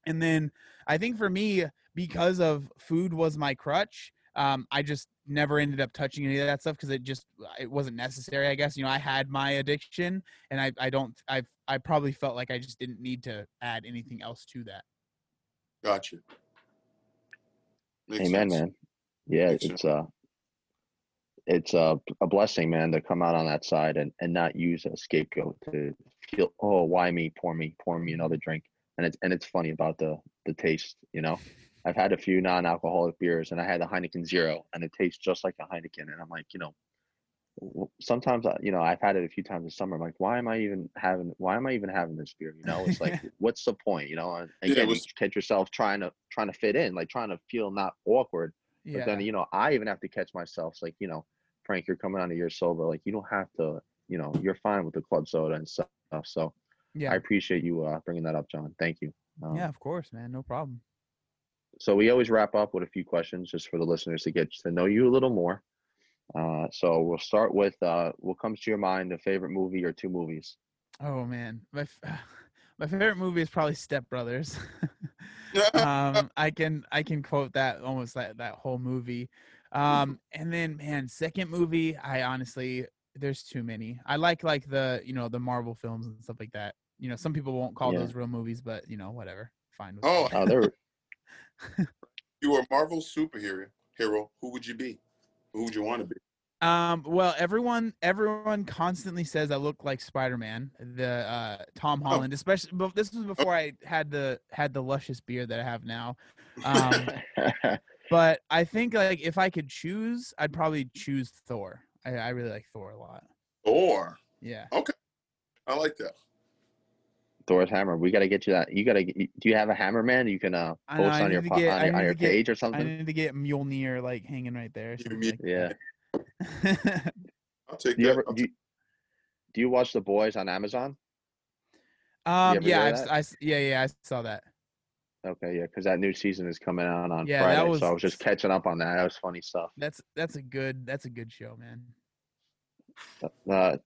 And then I think for me, because of food was my crutch, um, I just never ended up touching any of that stuff because it just it wasn't necessary. I guess you know I had my addiction, and I I don't I I probably felt like I just didn't need to add anything else to that. Gotcha. Makes Amen, sense. man. Yeah, Makes it's uh it's a, a blessing, man, to come out on that side and, and not use a scapegoat to feel, oh, why me? Pour me, pour me another drink. And it's and it's funny about the the taste, you know. I've had a few non-alcoholic beers, and I had a Heineken Zero, and it tastes just like a Heineken. And I'm like, you know, sometimes I- you know I've had it a few times this summer. I'm like, why am I even having? Why am I even having this beer? You know, it's like, what's the point? You know, and Yeah, was- you catch yourself trying to trying to fit in, like trying to feel not awkward. But Yeah. then you know, I even have to catch myself. It's like you know, Frank, you're coming on a year sober. Like you don't have to you know you're fine with the club soda and stuff. So Yeah. I appreciate you uh, bringing that up, John. Thank you. Um, yeah, of course, man. No problem. So we always wrap up with a few questions just for the listeners to get to know you a little more. Uh, so we'll start with uh, what comes to your mind, a favorite movie or two movies. Oh man, my f- my favorite movie is probably Step Brothers. um, I can I can quote that almost that that whole movie. Um, and then man, second movie, I honestly there's too many. I like like the you know the Marvel films and stuff like that. You know, some people won't call Yeah. those real movies, but you know whatever, fine. With Oh, me. Uh, there, you were a Marvel superhero. Hero. Who would you be? Who would you want to be? Um, well, everyone everyone constantly says I look like Spider Man, the uh, Tom Holland, especially. But this was before I had the had the luscious beard that I have now. Um, but I think like if I could choose, I'd probably choose Thor. I, I really like Thor a lot. Thor. Yeah. Okay. I like that. Thor's hammer. We got to get you that. You got to. Do you have a hammer, man? You can uh, I know, post on your need po- get- on your, on your get- page or something. I need to get Mjolnir like hanging right there. or You something mean- like Yeah. I'll take Do you that. ever do you, do you watch The Boys on Amazon? um. Yeah. hear I've, that? I s- yeah. Yeah. I saw that. Okay, yeah, because that new season is coming out on Yeah, that Friday, so I was- was just catching up on that. That was funny stuff. That's that's a good that's a good show, man. Uh,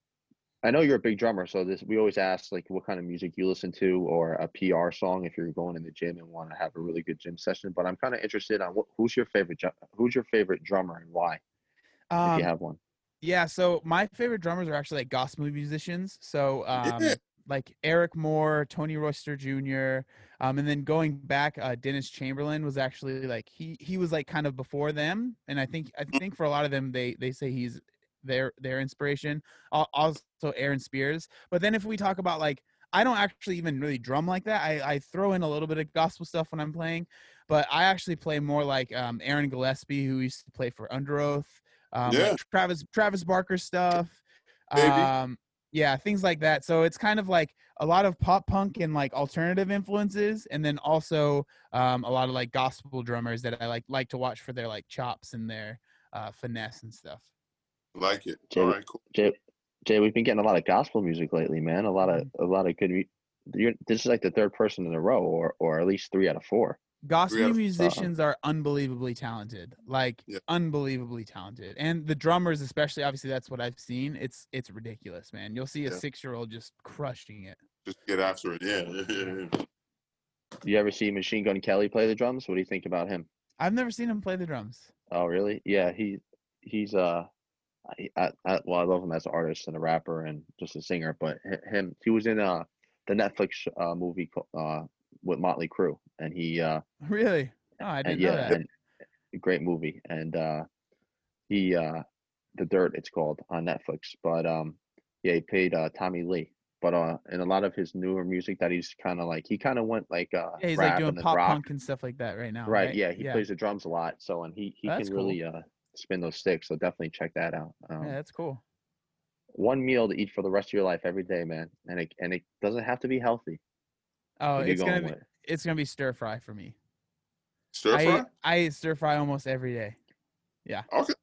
I know you're a big drummer, so this we always ask like what kind of music you listen to or a PR song if you're going in the gym and want to have a really good gym session. But I'm kind of interested on what, who's your favorite who's your favorite drummer and why, if Um, you have one. Yeah, so my favorite drummers are actually like gospel musicians. So um like Eric Moore, Tony Royster Jr. Um, and then going back, uh, Dennis Chamberlain was actually like he he was like kind of before them, and I think I think for a lot of them they they say he's their their inspiration. Also Aaron Spears. But then if we talk about like I don't actually even really drum like that. I, I throw in a little bit of gospel stuff when I'm playing, but I actually play more like um, Aaron Gillespie, who used to play for Underoath, um, like Yeah. Travis Travis Barker stuff, um, yeah, things like that. So it's kind of like a lot of pop punk and like alternative influences, and then also um, a lot of like gospel drummers that I like like to watch for their like chops and their uh, finesse and stuff. Like it. Jay, All right, cool. Jay, Jay, we've been getting a lot of gospel music lately, man. A lot of Mm-hmm. a lot of good. mu- You're, this is like the third person in a row, or or at least three out of four. Gospel of- musicians are unbelievably talented, like Yeah. unbelievably talented, and the drummers, especially, obviously, that's what I've seen. It's it's ridiculous, man. You'll see a Yeah. six year old just crushing it. Just get after it. Yeah. yeah, yeah. You ever see Machine Gun Kelly play the drums? What do you think about him? I've never seen him play the drums. Oh, really? Yeah, he he's uh, I, I, well, I love him as an artist and a rapper and just a singer. But him, he was in uh the Netflix uh movie uh with Motley Crue, and he uh Really? Oh, I didn't yeah, know that. and great movie, and uh he uh the Dirt it's called on Netflix. But um yeah, he played uh Tommy Lee. But uh, in a lot of his newer music that he's kind of like, he kind of went like uh, Yeah, he's rap like doing and pop rock. punk and stuff like that right now. Right. Right. Yeah. He plays the drums a lot. So, and he, he That's can really uh, spin those sticks. So definitely check that out. Um, Yeah, that's cool. One meal to eat for the rest of your life every day, man. And it, and it doesn't have to be healthy. Oh, What are you it's gonna be with? it's gonna be stir fry for me. Stir fry? I I eat stir fry almost every day. Yeah. Okay.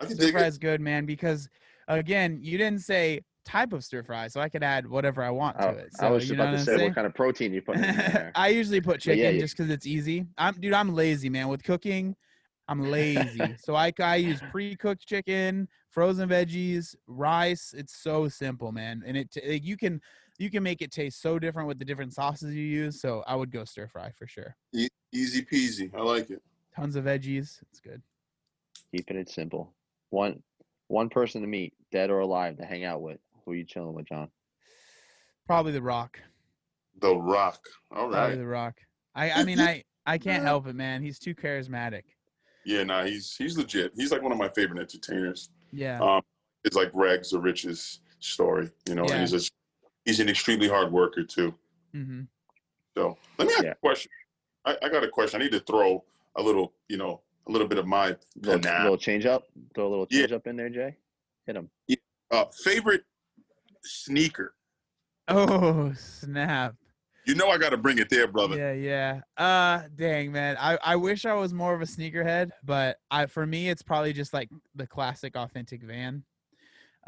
I can Stir fry it. is good, man, because again, you didn't say type of stir fry, so I could add whatever I want to I, it. I So, was you know about to I'm say saying? what kind of protein you put in there. I usually put But yeah, chicken yeah. just because it's easy. I'm dude, I'm lazy, man. With cooking, I'm lazy. so I I use pre-cooked chicken, frozen veggies, rice. It's so simple, man. And it t- you can you can make it taste so different with the different sauces you use. So I would go stir fry for sure. E- easy peasy. I like it. Tons of veggies. It's good. Keeping it simple. One one person to meet, dead or alive, to hang out with. Who are you chilling with, John? Probably the Rock. The Rock. All right. Probably the Rock. I I mean I I can't help it, man. He's too charismatic. Yeah, nah, he's he's legit. He's like one of my favorite entertainers. Yeah. Um, it's like rags to riches story, you know. Yeah. And he's a, he's an extremely hard worker too. Mm-hmm. So let me ask Yeah. you a question. I, I got a question. I need to throw a little, you know, a little bit of my Little, nah. little change up. Throw a little Yeah. change up in there, Jay. Hit him. uh, favorite sneaker. Oh snap. You know I got to bring it there, brother. Yeah, yeah. Uh dang man. I, I wish I was more of a sneakerhead, but I for me it's probably just like the classic authentic van.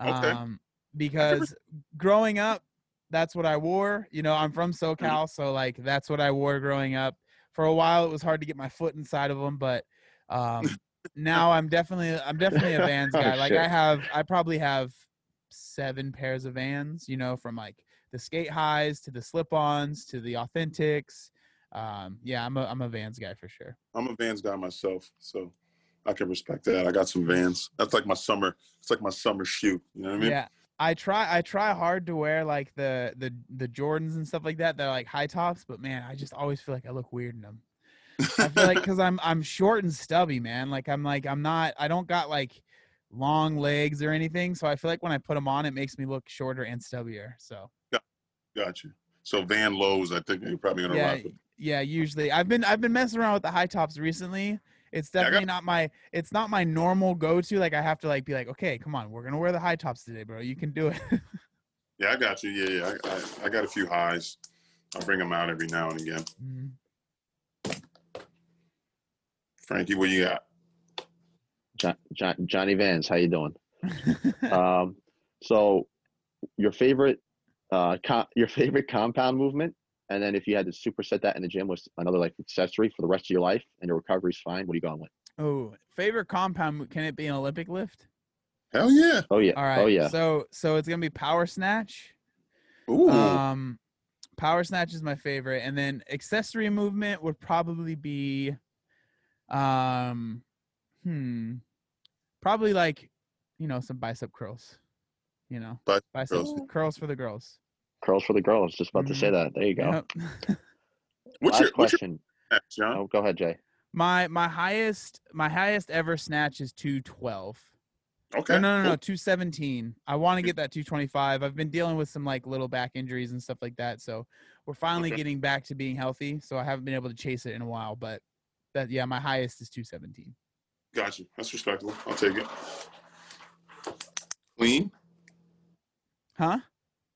Okay. Um because growing up, that's what I wore. You know, I'm from Mm-hmm. SoCal, so like that's what I wore growing up. For a while, it was hard to get my foot inside of them, but um, now I'm definitely I'm definitely a Vans Oh, guy. like shit. I have I probably have seven pairs of Vans. You know, from like the skate highs to the slip-ons to the authentics. Um, yeah, I'm a I'm a Vans guy for sure. I'm a Vans guy myself, so I can respect that. I got some Vans. That's like my summer. It's like my summer shoe. You know what I mean? Yeah. I try I try hard to wear like the the the Jordans and stuff like that. They're like high tops, but man, I just always feel like I look weird in them. I feel like because I'm I'm short and stubby, man. Like I'm like I'm not I don't got like long legs or anything. So I feel like when I put them on, it makes me look shorter and stubbier. So Got you. So Van Lows, I think you're probably gonna yeah, rock with. yeah. Usually, I've been I've been messing around with the high tops recently. It's Yeah, got- definitely not my it's not my normal go to. Like I have to like be like, okay, come on, we're gonna wear the high tops today, bro. You can do it. Yeah, I got you. Yeah, yeah. I, I, I got a few highs. I'll bring them out every now and again. Mhm. Frankie, what you got? John, John, Johnny Vans, how you doing? um, so your favorite, uh, co- your favorite compound movement, and then if you had to superset that in the gym was another like accessory for the rest of your life, and your recovery's fine. What are you going with? Oh, favorite compound? Can it be an Olympic lift? Hell yeah. Oh yeah, All right. oh yeah. So so it's gonna be power snatch. Ooh. Um, power snatch is my favorite, and then accessory movement would probably be, um, hmm, probably like, you know, some bicep curls. You know, Bicep bicep curls. curls for the girls. Curls for the girls. Just about to say mm-hmm. that. There you go. Yep. what's Last your what's your question. Oh, go ahead, Jay. my my highest my highest ever snatch is two twelve. Okay. No, no, no, no, 217. I want to get that 225. I've been dealing with some like little back injuries and stuff like that. So we're finally Okay. getting back to being healthy. So I haven't been able to chase it in a while, but that, yeah, my highest is 217. Got you. That's respectable. I'll take it. Clean. Huh?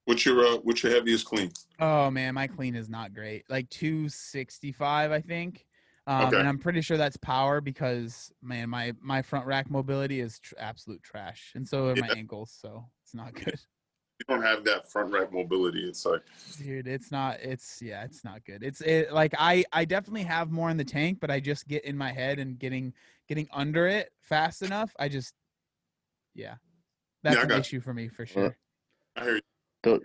What's your uh, what's your heaviest clean? Oh man, my clean is not great. Like 265, I think. Um, Okay. And I'm pretty sure that's power because man, my my front rack mobility is tr- absolute trash, and so are my ankles. So it's not good. You don't have that front rack mobility. It's like dude it's not it's yeah it's not good it's it like i i definitely have more in the tank but i just get in my head and getting getting under it fast enough i just yeah that's I an got you. issue for me for sure I hear you. Don't-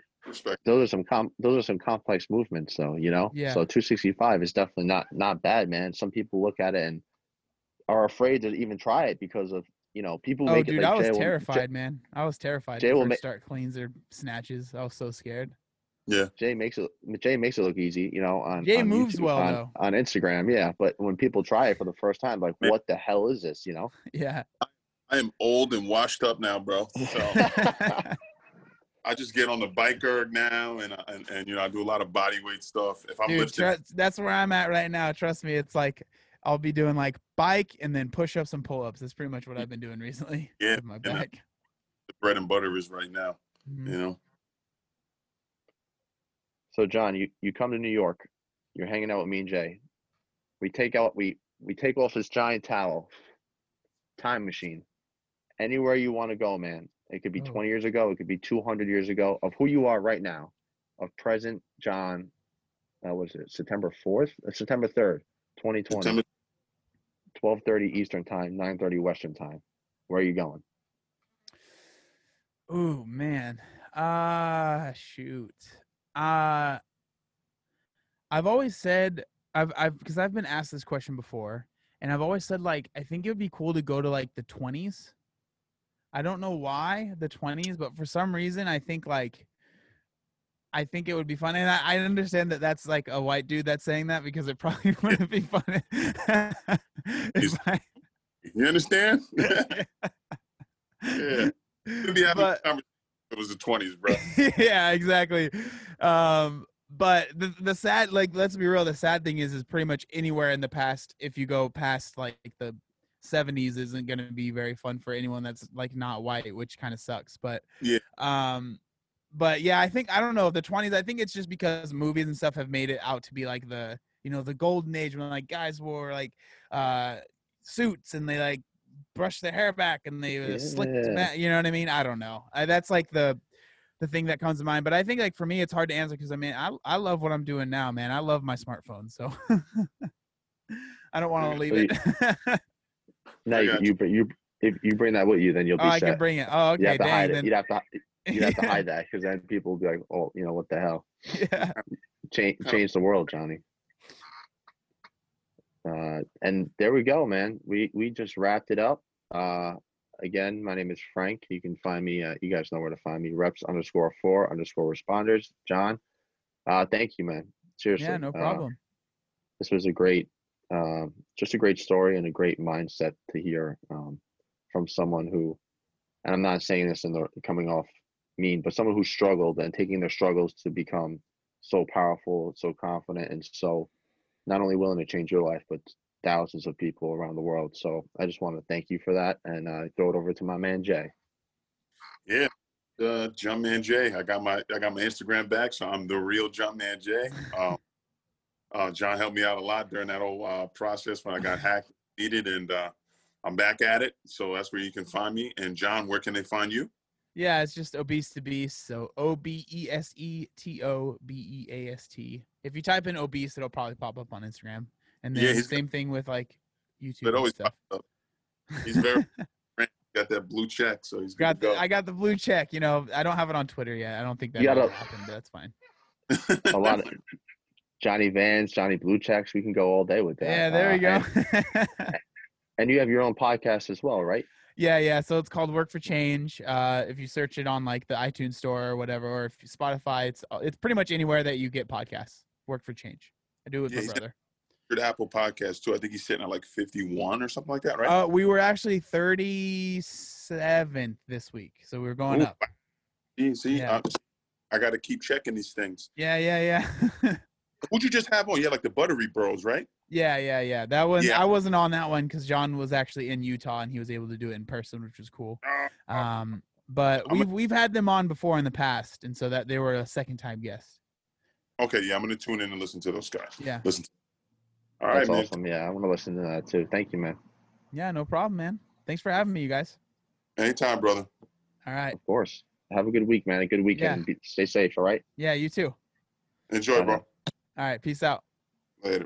Those are some com- those are some complex movements, though. You know. Yeah. So 265 is definitely not not bad, man. Some people look at it and are afraid to even try it because of you know people oh make dude it. Like i was Jay will- Jay- terrified man i was terrified Jay to will ma- start cleans or snatches i was so scared Yeah. Jay makes it Jay makes it look easy, you know, on Jay on moves YouTube- well, on, though. on Instagram, yeah. But when people try it for the first time, like, Man. what the hell is this, you know? yeah I am old and washed up now, bro. So I just get on the bike erg now, and, and and you know I do a lot of body weight stuff. If I'm dude lifting, tru- that's where i'm at right now trust me it's like i'll be doing like bike and then push-ups and pull-ups that's pretty much what i've been doing recently Yeah, with my and, uh, back the bread and butter is right now. Mhm. You know. So John, you, you come to New York, you're hanging out with me and Jay. We take out we we take off this giant towel, time machine. Anywhere you want to go, man. It could be Oh. 20 years ago, it could be 200 years ago of who you are right now, of present John. Uh, was it September 4th? Uh, September 3rd, 2020. September, 12:30 Eastern Time, 9:30 Western Time. Where are you going? Oh man. Ah shoot. Uh I've always said I've I've because I've been asked this question before and I've always said like I think it would be cool to go to like the 20s. I don't know why the 20s, but for some reason I think like I think it would be fun, and I, I understand that that's like a white dude that's saying that because it probably wouldn't be fun. if He's- you understand? Yeah. We'd be having But- a conversation. if It was the twenties, bro. yeah, exactly. Um, but the the sad, like, let's be real. The sad thing is, is pretty much anywhere in the past. If you go past like the '70s, isn't going to be very fun for anyone that's like not white, which kind of sucks. But Yeah. um, but yeah, I think I don't know the 20s. I think it's just because movies and stuff have made it out to be like the you know the golden age when like guys wore like uh suits and they like brushed their hair back and they uh, slicked Yeah. back. You know what I mean? I don't know. I, that's like the the thing that comes to mind. But I think like for me, it's hard to answer because I mean, I I love what I'm doing now, man. I love my smartphone, so I don't want to leave it. No, you, you, you, if you bring that with you, then you'll be oh, I can bring it. Oh, okay. you have to dang. hide it. Then, You'd have to, you'd have to hide that because then people will be like, oh, you know, what the hell? yeah. Change, change the world, Johnny. Uh, and there we go, man. We we just wrapped it up. Uh, again, my name is Frank. You can find me. Uh, you guys know where to find me. Reps underscore four underscore responders. John. Uh, thank you, man. Seriously. yeah, no uh, problem. this was a great, um, just a great story and a great mindset to hear um, from someone who, and I'm not saying this in the coming off mean, but someone who struggled and taking their struggles to become so powerful, so confident, and so not only willing to change your life, but thousands of people around the world. So I just want to thank you for that and uh, throw it over to my man Jay. Yeah. Uh, Jumpman Jay. I got my I got my Instagram back, so I'm the real Jumpman Jay. Um, uh, John helped me out a lot during that whole uh, process when I got hacked, needed, and uh, I'm back at it. So that's where you can find me. And John, where can they find you? Yeah, it's just obese to beast. So O B E S E T O B E A S T. If you type in obese, it'll probably pop up on Instagram. And Yeah, then he's- same thing with like YouTube It always stuff. pops up. He's very got that blue check, so he's Got the, to I got the blue check. You know, I don't have it on Twitter yet. I don't think that You will gotta- happen, but that's fine. A lot of Johnny Vans, Johnny Blue Checks. We can go all day with that. Yeah, there Uh, we go. And, and you have your own podcast as well, right? yeah, yeah. So it's called Work for Change. Uh, if you search it on like the iTunes store or whatever, or if Spotify, it's uh, it's pretty much anywhere that you get podcasts. Work for Change. I do it with Yeah, my brother. Good Apple podcast too. I think he's sitting at like 51 or something like that, right? Uh, we were actually 37th this week, so we were going Ooh, up. See, see, Yeah. I, I got to keep checking these things. Yeah, yeah, yeah. Who'd you just have on? Yeah, like the Buttery Bros, right? yeah, yeah, yeah. That one Yeah. I wasn't on that one because John was actually in Utah and he was able to do it in person, which was cool. Uh, Um, but I'm a- we've we've had them on before in the past, and so that they were a second time guest. okay, yeah, I'm gonna tune in and listen to those guys. Yeah, Listen. All right, That's man. awesome. Yeah, I want to listen to that too. Thank you, man. yeah, no problem, man. Thanks for having me, you guys. Anytime, brother. All right. Of course. Have a good week, man. A good weekend. Be, stay safe. All right. Yeah, you too. Enjoy, Bye bro. now. All right. Peace out. Later.